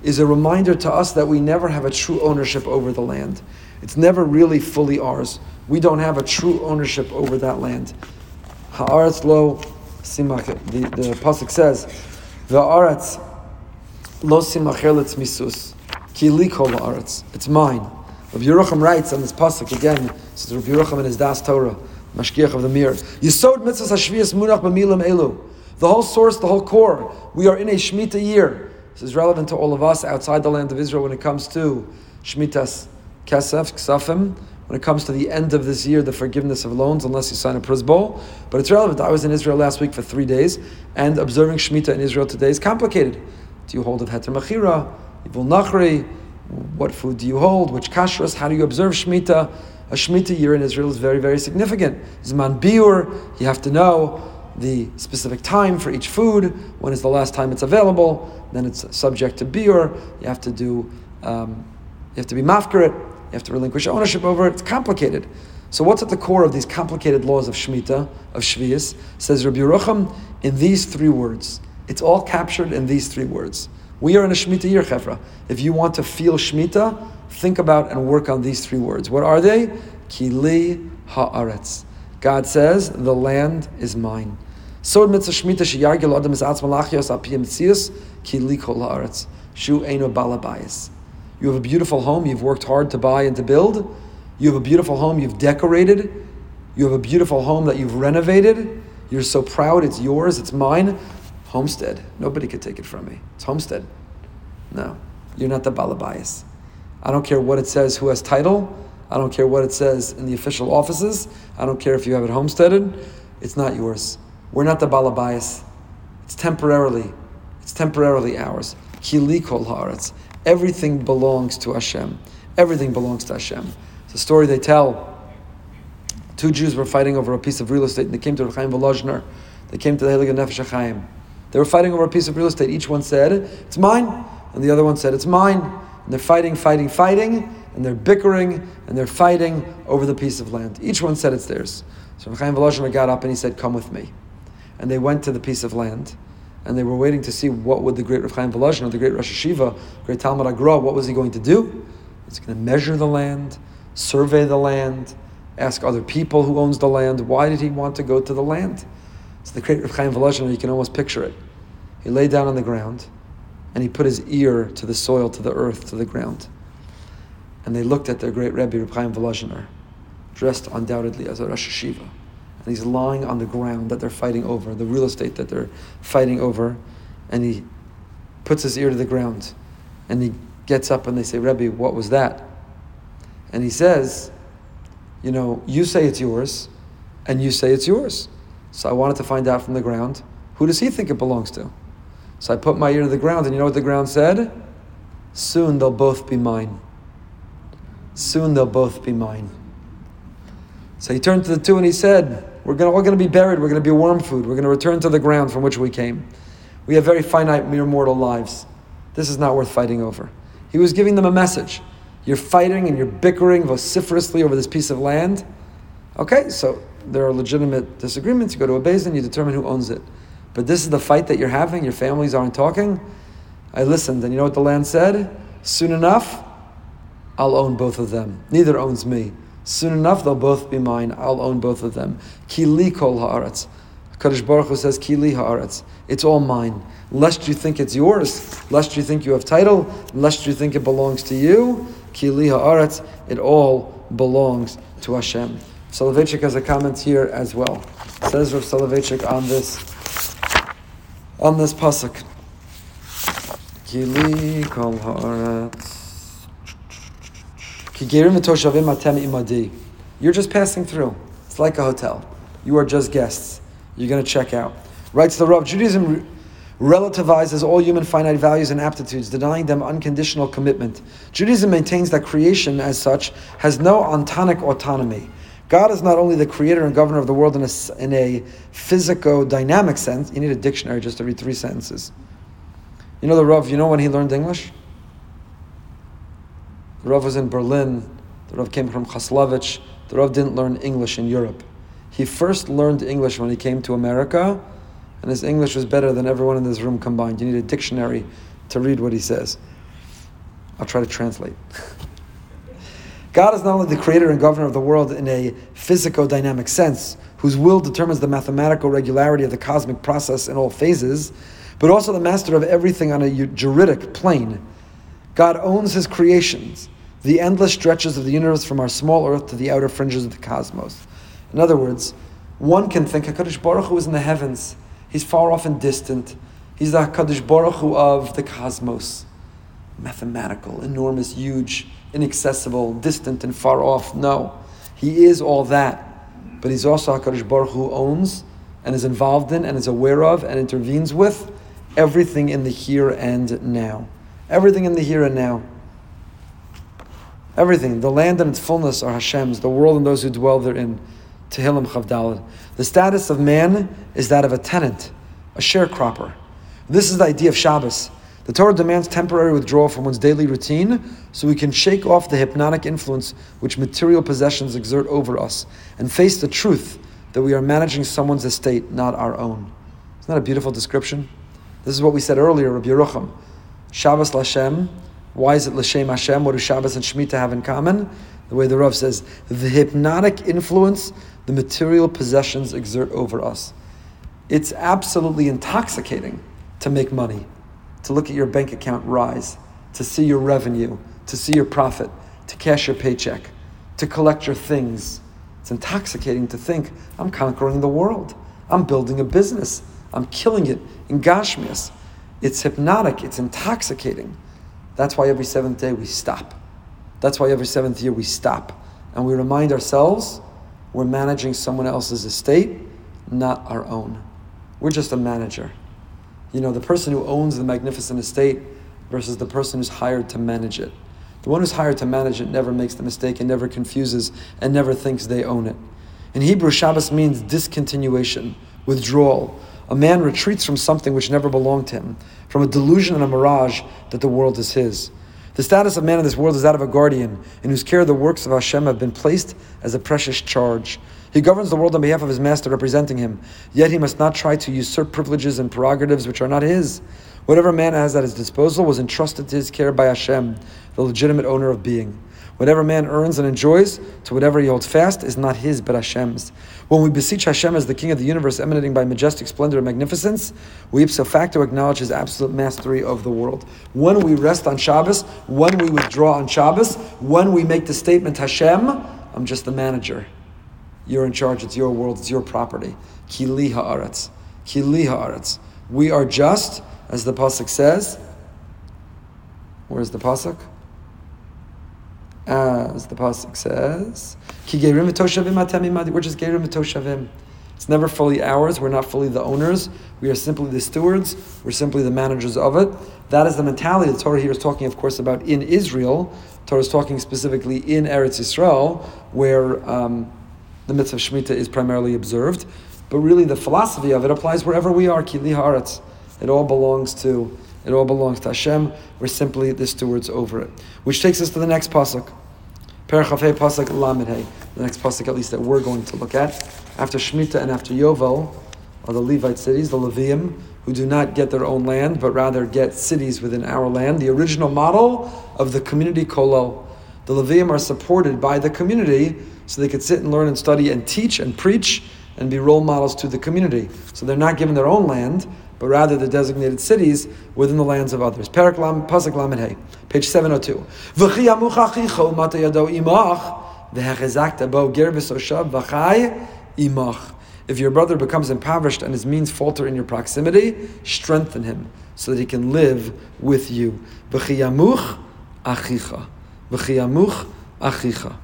is a reminder to us that we never have a true ownership over the land. It's never really fully ours. We don't have a true ownership over that land. Haaretz lo simach. The, the pasuk says, "Va'aretz lo simacheletz misus ki li kol It's mine. Rabbi Yerucham writes on this pasuk again. This is Rabbi Yerucham in his Das Torah. Mashgiach of the Mir. Yisod mitzvahs hashvias munach b'milim elu. The whole source, the whole core. We are in a Shemitah year. This is relevant to all of us outside the land of Israel when it comes to Shemitahs Kesef, Ksafim, when it comes to the end of this year, the forgiveness of loans, unless you sign a pruzbul. But it's relevant. I was in Israel last week for three days, and observing Shemitah in Israel today is complicated. Do you hold a heter mechira, yivul nachri? What food do you hold? Which kashrus? How do you observe Shemitah? A Shemitah year in Israel is very, very significant. Zman biur, you have to know the specific time for each food, when is the last time it's available, then it's subject to biur, you have to do, um, you have to be mafkarit, you have to relinquish ownership over it, it's complicated. So what's at the core of these complicated laws of Shemitah, of Shvius? Says Rabbi Yerucham in these three words. It's all captured in these three words. We are in a Shemitah year, Chevra. If you want to feel Shemitah, think about and work on these three words. What are they? Kili haaretz. God says, the land is mine. So mitzvah shmita sheyargil adam is atzma lachios apiyim tzius kili kol haaretz. Shu eno balabayis. You have a beautiful home you've worked hard to buy and to build. You have a beautiful home you've decorated. You have a beautiful home that you've renovated. You're so proud it's yours, it's mine. Homestead. Nobody could take it from me. It's homestead. No, you're not the balabayas. I don't care what it says, who has title. I don't care what it says in the official offices. I don't care if you have it homesteaded. It's not yours. We're not the balabayas. It's temporarily. It's temporarily ours. Kili kol haaretz. Everything belongs to Hashem. Everything belongs to Hashem. It's a story they tell. Two Jews were fighting over a piece of real estate, and they came to Chaim Volozhner. They came to the Heilige Nefesh Chaim. They were fighting over a piece of real estate. Each one said, "It's mine," and the other one said, "It's mine." And they're fighting, fighting, fighting, and they're bickering and they're fighting over the piece of land. Each one said it's theirs. So Chaim Volozhner got up and he said, "Come with me." And they went to the piece of land and they were waiting to see what would the great Rav Chaim the great Rosh Yeshiva, great Talmud Agra, what was he going to do? He's going to measure the land, survey the land, ask other people who owns the land, why did he want to go to the land? So the great Rav Chaim you can almost picture it. He lay down on the ground, and he put his ear to the soil, to the earth, to the ground. And they looked at their great Rebbe, Rav Chaim Volozhner, dressed undoubtedly as a Rosh Yeshiva and he's lying on the ground that they're fighting over, the real estate that they're fighting over, and he puts his ear to the ground, and he gets up and they say, Rebbe, what was that? And he says, You know, you say it's yours, and you say it's yours. So I wanted to find out from the ground, who does he think it belongs to? So I put my ear to the ground, and you know what the ground said? Soon they'll both be mine. Soon they'll both be mine. So he turned to the two and he said, we're gonna, all going to be buried. We're going to be worm food. We're going to return to the ground from which we came. We have very finite, mere mortal lives. This is not worth fighting over. He was giving them a message. You're fighting and you're bickering vociferously over this piece of land. Okay, so there are legitimate disagreements. You go to a beis din, you determine who owns it. But this is the fight that you're having. Your families aren't talking. I listened, and you know what the land said? Soon enough, I'll own both of them. Neither owns me. Soon enough, they'll both be mine. I'll own both of them. Kili kol haaretz. Kadosh Baruch Hu says, Kili haaretz. It's all mine. Lest you think it's yours, lest you think you have title, lest you think it belongs to you, Kili haaretz. It all belongs to Hashem. Soloveitchik has a comment here as well. Says Rav Soloveitchik on this, on this pasuk. Kili kol haaretz. You're just passing through. It's like a hotel. You are just guests. You're going to check out. Writes the Rav, Judaism relativizes all human finite values and aptitudes, denying them unconditional commitment. Judaism maintains that creation, as such, has no ontic autonomy. God is not only the creator and governor of the world in a, in a physico-dynamic sense. You need a dictionary just to read three sentences. You know the Rav, you know when he learned English? The Rav was in Berlin. The Rav came from Chaslovich. The Rav didn't learn English in Europe. He first learned English when he came to America, and his English was better than everyone in this room combined. You need a dictionary to read what he says. I'll try to translate. God is not only the creator and governor of the world in a physico dynamic sense, whose will determines the mathematical regularity of the cosmic process in all phases, but also the master of everything on a juridic plane. God owns his creations the endless stretches of the universe from our small earth to the outer fringes of the cosmos. In other words, one can think HaKadosh Baruch Hu is in the heavens. He's far off and distant. He's the HaKadosh Baruch Hu of the cosmos. Mathematical, enormous, huge, inaccessible, distant, and far off. No. He is all that. But he's also HaKadosh Baruch who owns and is involved in and is aware of and intervenes with everything in the here and now. Everything in the here and now. Everything. The land and its fullness are Hashem's, the world and those who dwell therein. Tehillim Chaf Dalet. The status of man is that of a tenant, a sharecropper. This is the idea of Shabbos. The Torah demands temporary withdrawal from one's daily routine so we can shake off the hypnotic influence which material possessions exert over us and face the truth that we are managing someone's estate, not our own. Isn't that a beautiful description? This is what we said earlier, Rabbi Yerucham. Shabbos Lashem. Why is it Lashem Hashem? What do Shabbos and Shemitah have in common? The way the Rav says, the hypnotic influence the material possessions exert over us. It's absolutely intoxicating to make money, to look at your bank account rise, to see your revenue, to see your profit, to cash your paycheck, to collect your things. It's intoxicating to think, I'm conquering the world. I'm building a business. I'm killing it in Gashmias. It's hypnotic, it's intoxicating. That's why every seventh day we stop. That's why every seventh year we stop. And we remind ourselves we're managing someone else's estate, not our own. We're just a manager. You know, the person who owns the magnificent estate versus the person who's hired to manage it. The one who's hired to manage it never makes the mistake and never confuses and never thinks they own it. In Hebrew, Shabbos means discontinuation, withdrawal. A man retreats from something which never belonged to him, from a delusion and a mirage that the world is his. The status of man in this world is that of a guardian, in whose care the works of Hashem have been placed as a precious charge. He governs the world on behalf of his master representing him, yet he must not try to usurp privileges and prerogatives which are not his. Whatever man has at his disposal was entrusted to his care by Hashem, the legitimate owner of being. Whatever man earns and enjoys, to whatever he holds fast, is not his but Hashem's. When we beseech Hashem as the King of the universe, emanating by majestic splendor and magnificence, we ipso facto acknowledge His absolute mastery of the world. When we rest on Shabbos, when we withdraw on Shabbos, when we make the statement Hashem, I'm just the manager. You're in charge. It's your world. It's your property. Kili haaretz. Kili haaretz. We are just, as the pasuk says. Where's the pasuk? As the pasuk says, "Ki gerim We're just gerim v'toshavim. It's never fully ours. We're not fully the owners. We are simply the stewards. We're simply the managers of it. That is the mentality. The Torah here is talking, of course, about in Israel. The Torah is talking specifically in Eretz Yisrael, where um, the mitzvah of Shemitah is primarily observed. But really, the philosophy of it applies wherever we are. Kili haaretz. It all belongs to it all belongs to Hashem. We're simply the stewards over it. Which takes us to the next pasuk. Perachafei pasuk lamidhei. The next pasuk, at least that we're going to look at. After Shemitah and after Yovel are the Levite cities, the Levium, who do not get their own land, but rather get cities within our land. The original model of the community kolel. The Levium are supported by the community so they could sit and learn and study and teach and preach and be role models to the community. So they're not given their own land, but rather the designated cities within the lands of others. Perak Lam, Pasuk Lamed Hey, page 702. V'chi yamuch achicho mata yado imach, v'hechezakta bo ger v'soshav v'chai imach. If your brother becomes impoverished and his means falter in your proximity, strengthen him so that he can live with you. V'chi yamuch achicha. V'chi yamuch achicha.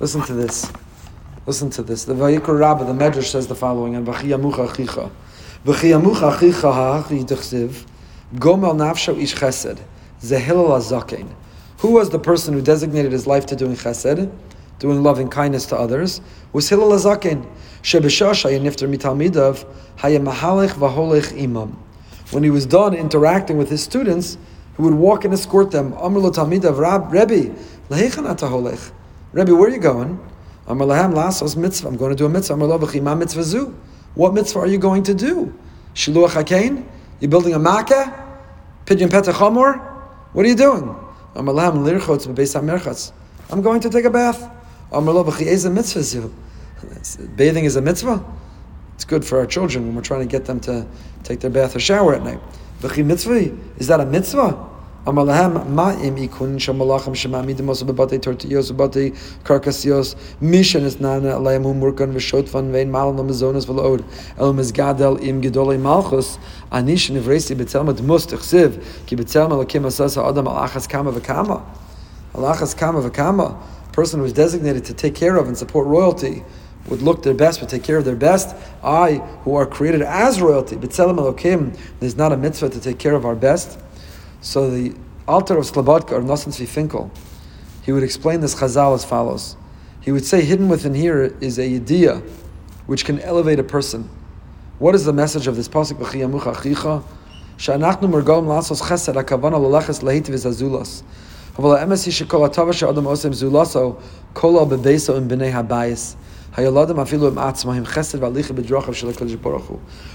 Listen to this. Listen to this. The Vayikra Rabbah, the Medrash says the following, and V'chi yamuch achicha. V'chiyamuch achicha ha'achri yichsiv, gomel nafsho ish chesed, zehilal azaken. Who was the person who designated his life to doing chesed, doing loving kindness to others? Was Hillel imam. When he was done interacting with his students, he would walk and escort them. Amr lo talmidav Rab Rebbe, lehechan ataholech. Rebbe, where are you going? Mitzvah. I'm going to do a mitzvah. Mitzvah. What mitzvah are you going to do? Shiluach HaKain? You're building a ma'akeh? Pidyon Peter Chamor? What are you doing? I'm going to take a bath. Bathing is a mitzvah. It's good for our children when we're trying to get them to take their bath or shower at night. Is that a mitzvah? Amar lahem ma'im ikun shamalachim shema'amidim osu bebate tortiyos bebate karkasios mishan is nana alayim hu murkan v'shotvan vein malam lamazonas v'lo'od el mizgadel im gedolei malchus anish nivresi betzelma dmus tichsiv ki betzelma lakim asas ha'adam al achas kama v'kama Alachas kama v'kama, person who is designated to take care of and support royalty, would look their best, would take care of their best. I, who are created as royalty, b'tzelem elokim, there's not a mitzvah to take care of our best. So the Alter of Slobodka or Nosson Tzvi Finkel, he would explain this Chazal as follows. He would say, hidden within here is a idea which can elevate a person. What is the message of this pasuk?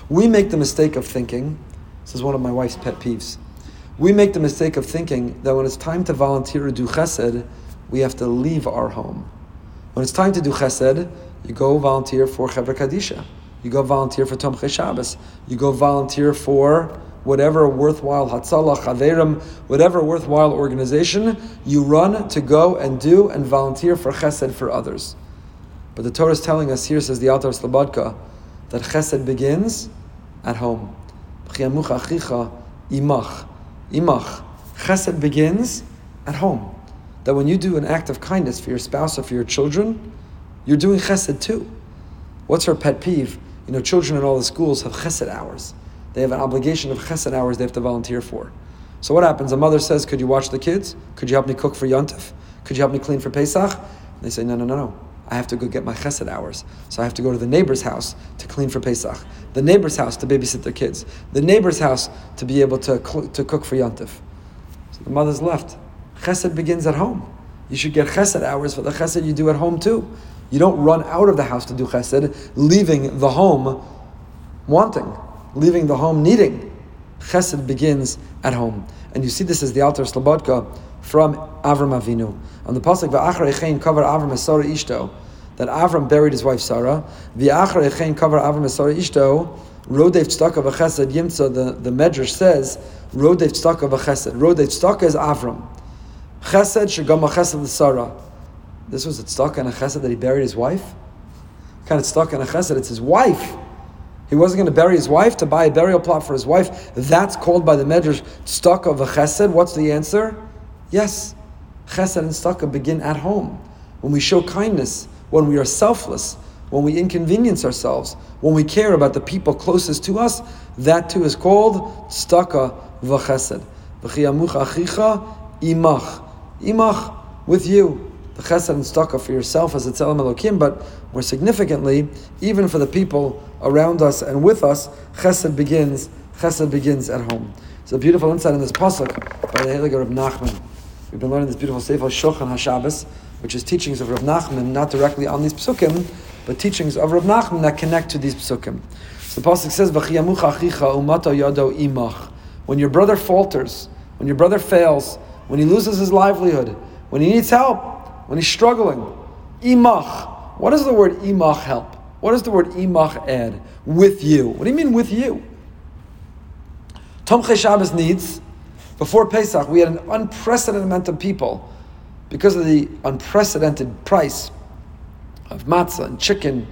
We make the mistake of thinking, this is one of my wife's pet peeves, we make the mistake of thinking that when it's time to volunteer to do chesed, we have to leave our home. When it's time to do chesed, you go volunteer for Chevra Kadisha. You go volunteer for Tomchei Shabbos. You go volunteer for whatever worthwhile Hatzalah, Chaverim, whatever worthwhile organization, you run to go and do and volunteer for chesed for others. But the Torah is telling us here, says the Alter of Slobodka, that chesed begins at home. Imach. Chesed begins at home. That when you do an act of kindness for your spouse or for your children, you're doing chesed too. What's her pet peeve? You know, children in all the schools have chesed hours. They have an obligation of chesed hours they have to volunteer for. So what happens? A mother says, "Could you watch the kids? Could you help me cook for Yontif? Could you help me clean for Pesach?" And they say, "No, no, no, no. I have to go get my chesed hours. So I have to go to the neighbor's house to clean for Pesach, the neighbor's house to babysit their kids, the neighbor's house to be able to, cl- to cook for Yontif. So the mother's left. Chesed begins at home. You should get chesed hours for the chesed you do at home too. You don't run out of the house to do chesed, leaving the home wanting, leaving the home needing. Chesed begins at home. And you see this as the Alter of Slobodka from Avram Avinu. On the pasuk v'achar echein cover Avram esara ishto, that Avram buried his wife Sarah. V'achar echein cover Avram esara ishto. Rodev tzedakah v'chesed yimtza. The the Medrash says Rodev tzedakah v'chesed. Rodev tzedakah is Avram. Chesed shegam chesed Sarah. This was a tzedakah and a chesed that he buried his wife. Kind of tzedakah and a chesed? It's his wife. He wasn't going to bury his wife to buy a burial plot for his wife. That's called by the Medrash tzedakah v'chesed. What's the answer? Yes, chesed and tzedakah begin at home. When we show kindness, when we are selfless, when we inconvenience ourselves, when we care about the people closest to us, that too is called tzedakah v'chesed. V'chiyamucha achicha imach. Imach, with you. The chesed and tzedakah for yourself as a tzelem elokim, but more significantly, even for the people around us and with us, chesed begins, chesed begins at home. It's a beautiful insight in this pasuk by the Heilige of Nachman. We've been learning this beautiful Sefer Shulchan HaShabbos, which is teachings of Reb Nachman, not directly on these psukim, but teachings of Reb Nachman that connect to these psukim. So the pasuk says, "V'chiyamucha achicha umato yado imach." When your brother falters, when your brother fails, when he loses his livelihood, when he needs help, when he's struggling, imach. What does the word imach help? What does the word imach add? With you. What do you mean with you? Tomchei Shabbos needs before Pesach, we had an unprecedented amount of people because of the unprecedented price of matzah and chicken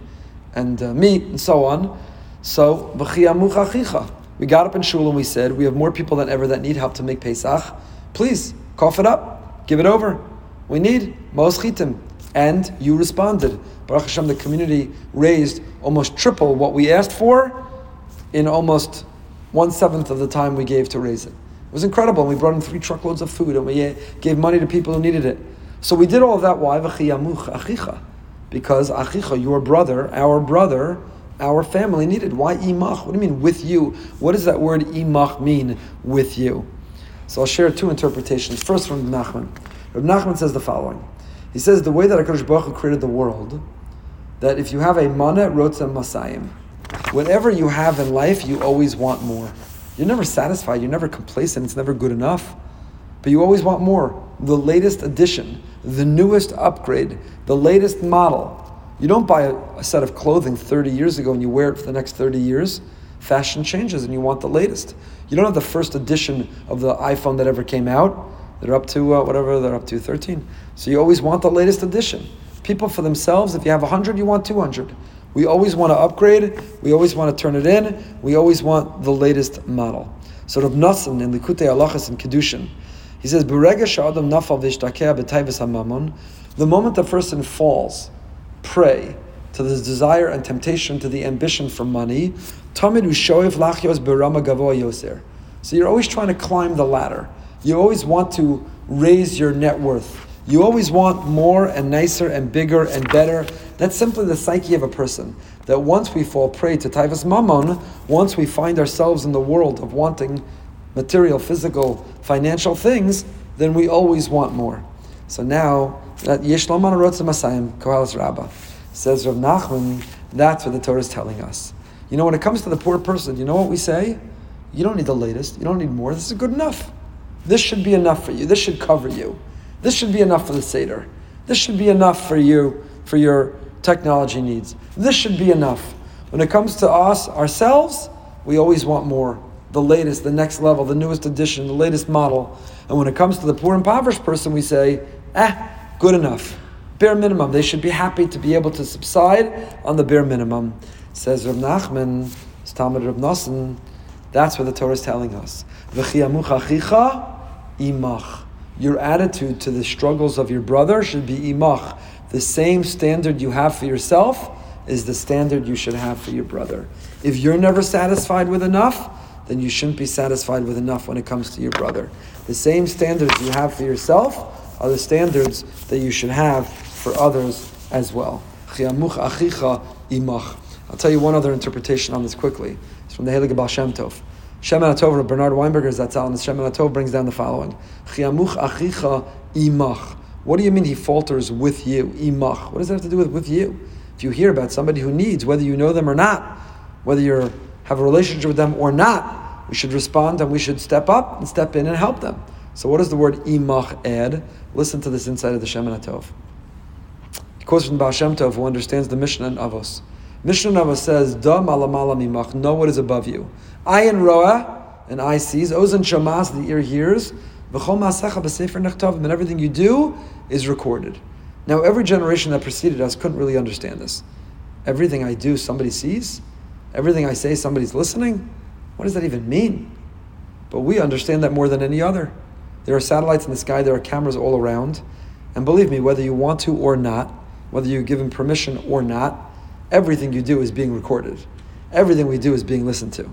and uh, meat and so on. So, we got up in shul and we said, we have more people than ever that need help to make Pesach. Please, cough it up, give it over. We need moschitim. And you responded. Baruch Hashem, the community raised almost triple what we asked for in almost one seventh of the time we gave to raise it. It was incredible. And we brought in three truckloads of food and we uh, gave money to people who needed it. So we did all of that. Why? Because achicha, your brother, our brother, our family needed. Why imach? What do you mean with you? What does that word imach mean with you? So I'll share two interpretations. First from Nachman. Reb Nachman says the following. He says the way that HaKadosh Baruch Hu created the world, that if you have a mana rotzah masayim, whatever you have in life, you always want more. You're never satisfied. You're never complacent. It's never good enough. But you always want more. The latest addition, the newest upgrade, the latest model. You don't buy a, set of clothing 30 years ago and you wear it for the next 30 years. Fashion changes and you want the latest. You don't have the first edition of the iPhone that ever came out. They're up to uh, whatever they're up to, 13. So you always want the latest edition. People for themselves, if you have 100, you want 200. We always want to upgrade. We always want to turn it in. We always want the latest model. So Rav Nosson in Likutei Halachas and Kedushin, He says, nafal The moment the person falls, prey to the desire and temptation, to the ambition for money, tamid ushoiv lachyos berama gavoa yoser. So you're always trying to climb the ladder. You always want to raise your net worth. You always want more and nicer and bigger and better. That's simply the psyche of a person. That once we fall prey to taivas mammon, once we find ourselves in the world of wanting material, physical, financial things, then we always want more. So now, that Yeshloman Rotzim Masayim, Koheles Rabbah, says Rav Nachman, that's what the Torah is telling us. You know, when it comes to the poor person, you know what we say? You don't need the latest. You don't need more. This is good enough. This should be enough for you. This should cover you. This should be enough for the Seder. This should be enough for you, for your technology needs. This should be enough. When it comes to us, ourselves, we always want more. The latest, the next level, the newest edition, the latest model. And when it comes to the poor impoverished person, we say, eh, good enough. Bare minimum. They should be happy to be able to subside on the bare minimum. Says Rav Nachman, Talmud Rav Nosson, that's what the Torah is telling us. imach. Your attitude to the struggles of your brother should be imach. The same standard you have for yourself is the standard you should have for your brother. If you're never satisfied with enough, then you shouldn't be satisfied with enough when it comes to your brother. The same standards you have for yourself are the standards that you should have for others as well. I'll tell you one other interpretation on this quickly. It's from the Heilige Baal Shem Tov. Shem Tov, Bernard Weinberger is that and Shem Tov brings down the following. Chiamuch achicha imach. What do you mean he falters with you? Imach. What does that have to do with with you? If you hear about somebody who needs, whether you know them or not, whether you have a relationship with them or not, we should respond and we should step up and step in and help them. So what does the word imach add? Listen to this inside of the Shem Tov. He quotes from Baal Shem Tov, who understands the Mishnah and Avos. Mishnah Nava says, Da malamala mimach, know what is above you. Ayin roa, and eye sees, ozen shamas, the ear hears, v'chol masecha b'sefer nechtavim, and everything you do is recorded. Now, every generation that preceded us couldn't really understand this. Everything I do, somebody sees. Everything I say, somebody's listening. What does that even mean? But we understand that more than any other. There are satellites in the sky, there are cameras all around. And believe me, whether you want to or not, whether you give them permission or not, everything you do is being recorded. Everything we do is being listened to.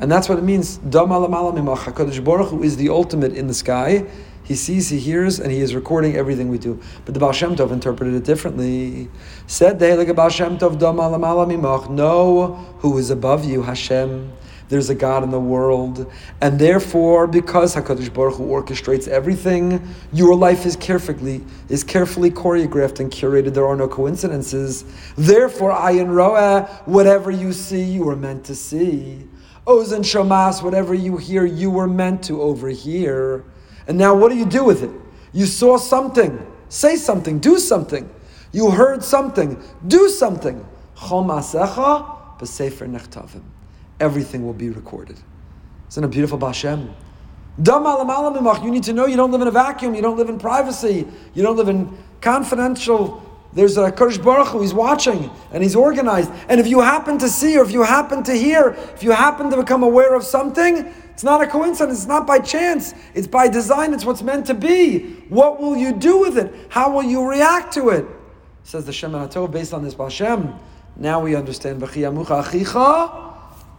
And that's what it means. HaKadosh Baruch Hu is the ultimate in the sky. He sees, he hears, and he is recording everything we do. But the Baal Shem Tov interpreted it differently. Said a Baal Shem Tov, know who is above you, Hashem there's a God in the world, and therefore, because Hakadosh Baruch Hu orchestrates everything, your life is carefully is carefully choreographed and curated. There are no coincidences. Therefore, ayin roa, whatever you see, you were meant to see. Ozen shamas, whatever you hear, you were meant to overhear. And now, what do you do with it? You saw something. Say something. Do something. You heard something. Do something. Chom asecha b'sefer nechtavim everything will be recorded. Isn't it beautiful, Bashem? You need to know you don't live in a vacuum, you don't live in privacy, you don't live in confidential. There's a Kadosh Baruch Hu he's watching and he's organized. And if you happen to see or if you happen to hear, if you happen to become aware of something, it's not a coincidence, it's not by chance, it's by design, it's what's meant to be. What will you do with it? How will you react to it? Says the Shem Tov based on this Bashem. Now we understand.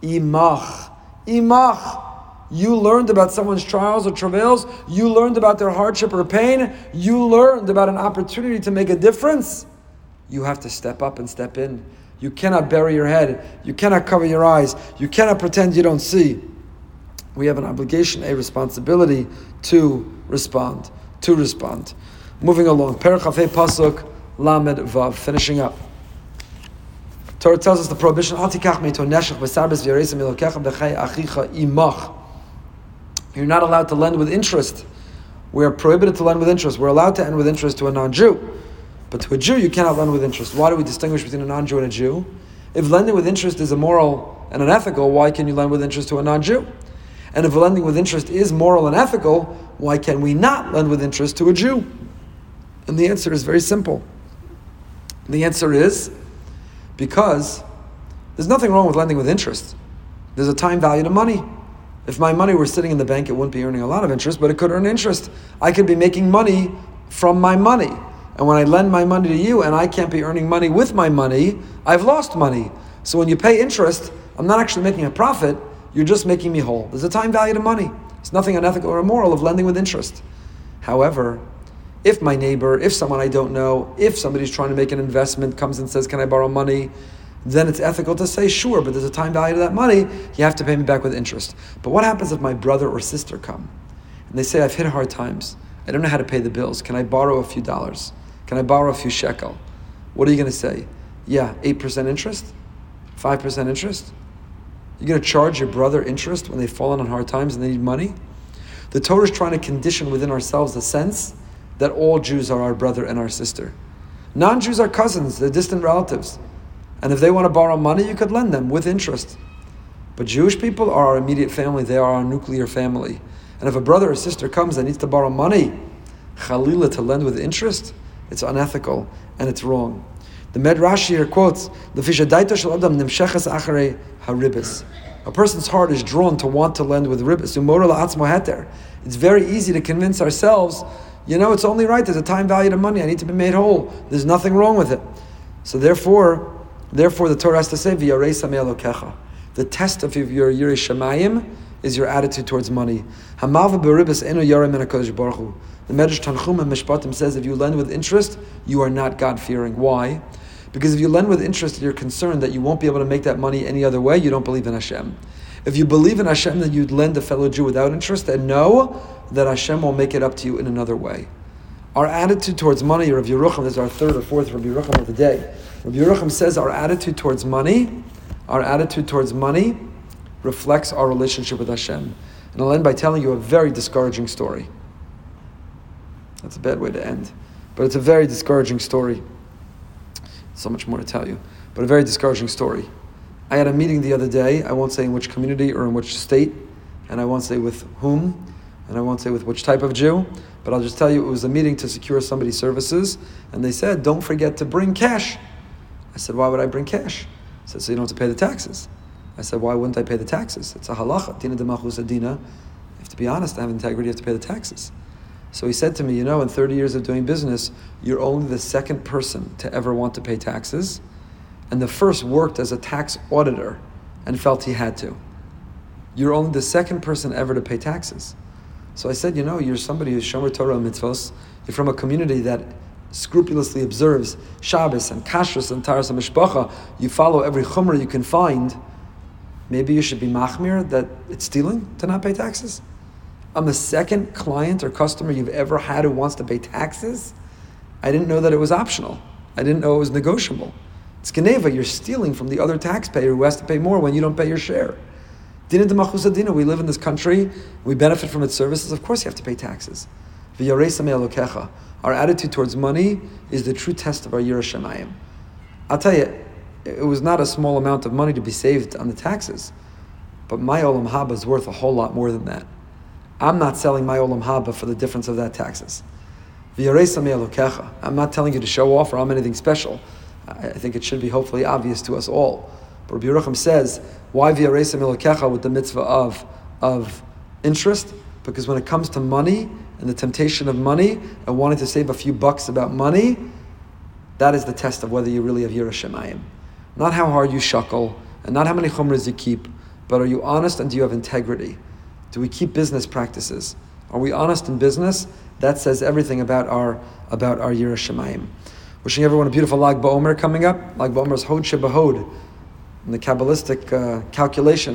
Imach. Imach. You learned about someone's trials or travails. You learned about their hardship or pain. You learned about an opportunity to make a difference. You have to step up and step in. You cannot bury your head. You cannot cover your eyes. You cannot pretend you don't see. We have an obligation, a responsibility to respond. To respond. Moving along. Perachafei Pasuk Lamed Vav. Finishing up. Torah tells us the prohibition, You're not allowed to lend with interest. We're prohibited to lend with interest. We're allowed to lend with interest to a non-Jew. But to a Jew, you cannot lend with interest. Why do we distinguish between a non-Jew and a Jew? If lending with interest is immoral and unethical, why can you lend with interest to a non-Jew? And if lending with interest is moral and ethical, why can we not lend with interest to a Jew? And the answer is very simple. The answer is because there's nothing wrong with lending with interest. There's a time value to money. If my money were sitting in the bank, it wouldn't be earning a lot of interest, but it could earn interest. I could be making money from my money. And when I lend my money to you and I can't be earning money with my money, I've lost money. So when you pay interest, I'm not actually making a profit, you're just making me whole. There's a time value to money. It's nothing unethical or immoral of lending with interest. However, if my neighbor, if someone I don't know, if somebody's trying to make an investment comes and says, Can I borrow money? then it's ethical to say, Sure, but there's a time value to that money, you have to pay me back with interest. But what happens if my brother or sister come and they say, I've hit hard times, I don't know how to pay the bills, can I borrow a few dollars? Can I borrow a few shekel? What are you going to say? Yeah, 8% interest? 5% interest? You're going to charge your brother interest when they've fallen on hard times and they need money? The Torah is trying to condition within ourselves the sense that all Jews are our brother and our sister. Non Jews are cousins, they're distant relatives. And if they want to borrow money, you could lend them with interest. But Jewish people are our immediate family, they are our nuclear family. And if a brother or sister comes and needs to borrow money, Khalila to lend with interest, it's unethical and it's wrong. The Medrash here quotes, haribis. A person's heart is drawn to want to lend with ribis. It's very easy to convince ourselves, you know, it's only right, there's a time value to money, I need to be made whole. There's nothing wrong with it. So therefore, therefore the Torah has to say, The test of your Yirei Shemayim is your attitude towards money. The Medrash Tanchum and Mishpatim says if you lend with interest, you are not God fearing. Why? Because if you lend with interest, you're concerned that you won't be able to make that money any other way. You don't believe in Hashem. If you believe in Hashem, that you'd lend a fellow Jew without interest, and know that Hashem will make it up to you in another way. Our attitude towards money, Rabbi Yerucham, this is our third or fourth Rabbi Yerucham of the day. Rabbi Yerucham says our attitude towards money, our attitude towards money reflects our relationship with Hashem. And I'll end by telling you a very discouraging story. That's a bad way to end. But it's a very discouraging story. So much more to tell you. But a very discouraging story. I had a meeting the other day. I won't say in which community or in which state, and I won't say with whom, and I won't say with which type of Jew, but I'll just tell you it was a meeting to secure somebody's services, and they said, don't forget to bring cash. I said, why would I bring cash? I said, so you don't have to pay the taxes. I said, why wouldn't I pay the taxes? It's a halacha. Dina de adina. You have to be honest, to have integrity, you have to pay the taxes. So he said to me, You know, in 30 years of doing business, you're only the second person to ever want to pay taxes. And the first worked as a tax auditor and felt he had to. You're only the second person ever to pay taxes. So I said, You know, you're somebody who's Shomer Torah and mitzvos. You're from a community that scrupulously observes Shabbos and Kashrus and Taharas HaMishpacha. You follow every chumrah you can find. Maybe you should be machmir that it's stealing to not pay taxes. I'm the second client or customer you've ever had who wants to pay taxes. I didn't know that it was optional. I didn't know it was negotiable. It's geneivah, you're stealing from the other taxpayer who has to pay more when you don't pay your share. Dina de malchusa dina, we live in this country, we benefit from its services, of course you have to pay taxes. Our attitude towards money is the true test of our Yiras Shamayim. I'll tell you, it was not a small amount of money to be saved on the taxes, but my Olam Haba is worth a whole lot more than that. I'm not selling my olam haba for the difference of that taxes. I'm not telling you to show off or I'm anything special. I think it should be hopefully obvious to us all. But Rabbi Yerucham says, why with the mitzvah of, of interest? Because when it comes to money and the temptation of money and wanting to save a few bucks about money, that is the test of whether you really have Yiras Shamayim. Not how hard you shuckle and not how many chumras you keep, but are you honest and do you have integrity? Do we keep business practices? Are we honest in business? That says everything about our about our Yiras Shamayim. Wishing everyone a beautiful Lag BaOmer coming up. Lag BaOmer is Hod Shebahod. In the Kabbalistic uh, calculation,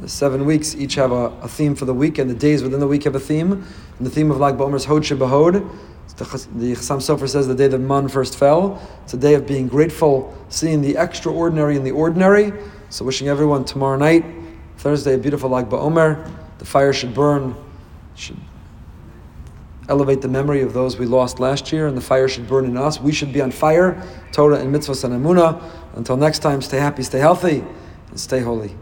the seven weeks each have a, a, theme for the week, and the days within the week have a theme. And the theme of Lag BaOmer is Hod Shebahod. The, the Chassam Sofer says the day that man first fell. It's a day of being grateful, seeing the extraordinary in the ordinary. So wishing everyone tomorrow night, Thursday, a beautiful Lag BaOmer. The fire should burn, should elevate the memory of those we lost last year, and the fire should burn in us. We should be on fire, Torah and mitzvahs and emunah. Until next time, stay happy, stay healthy, and stay holy.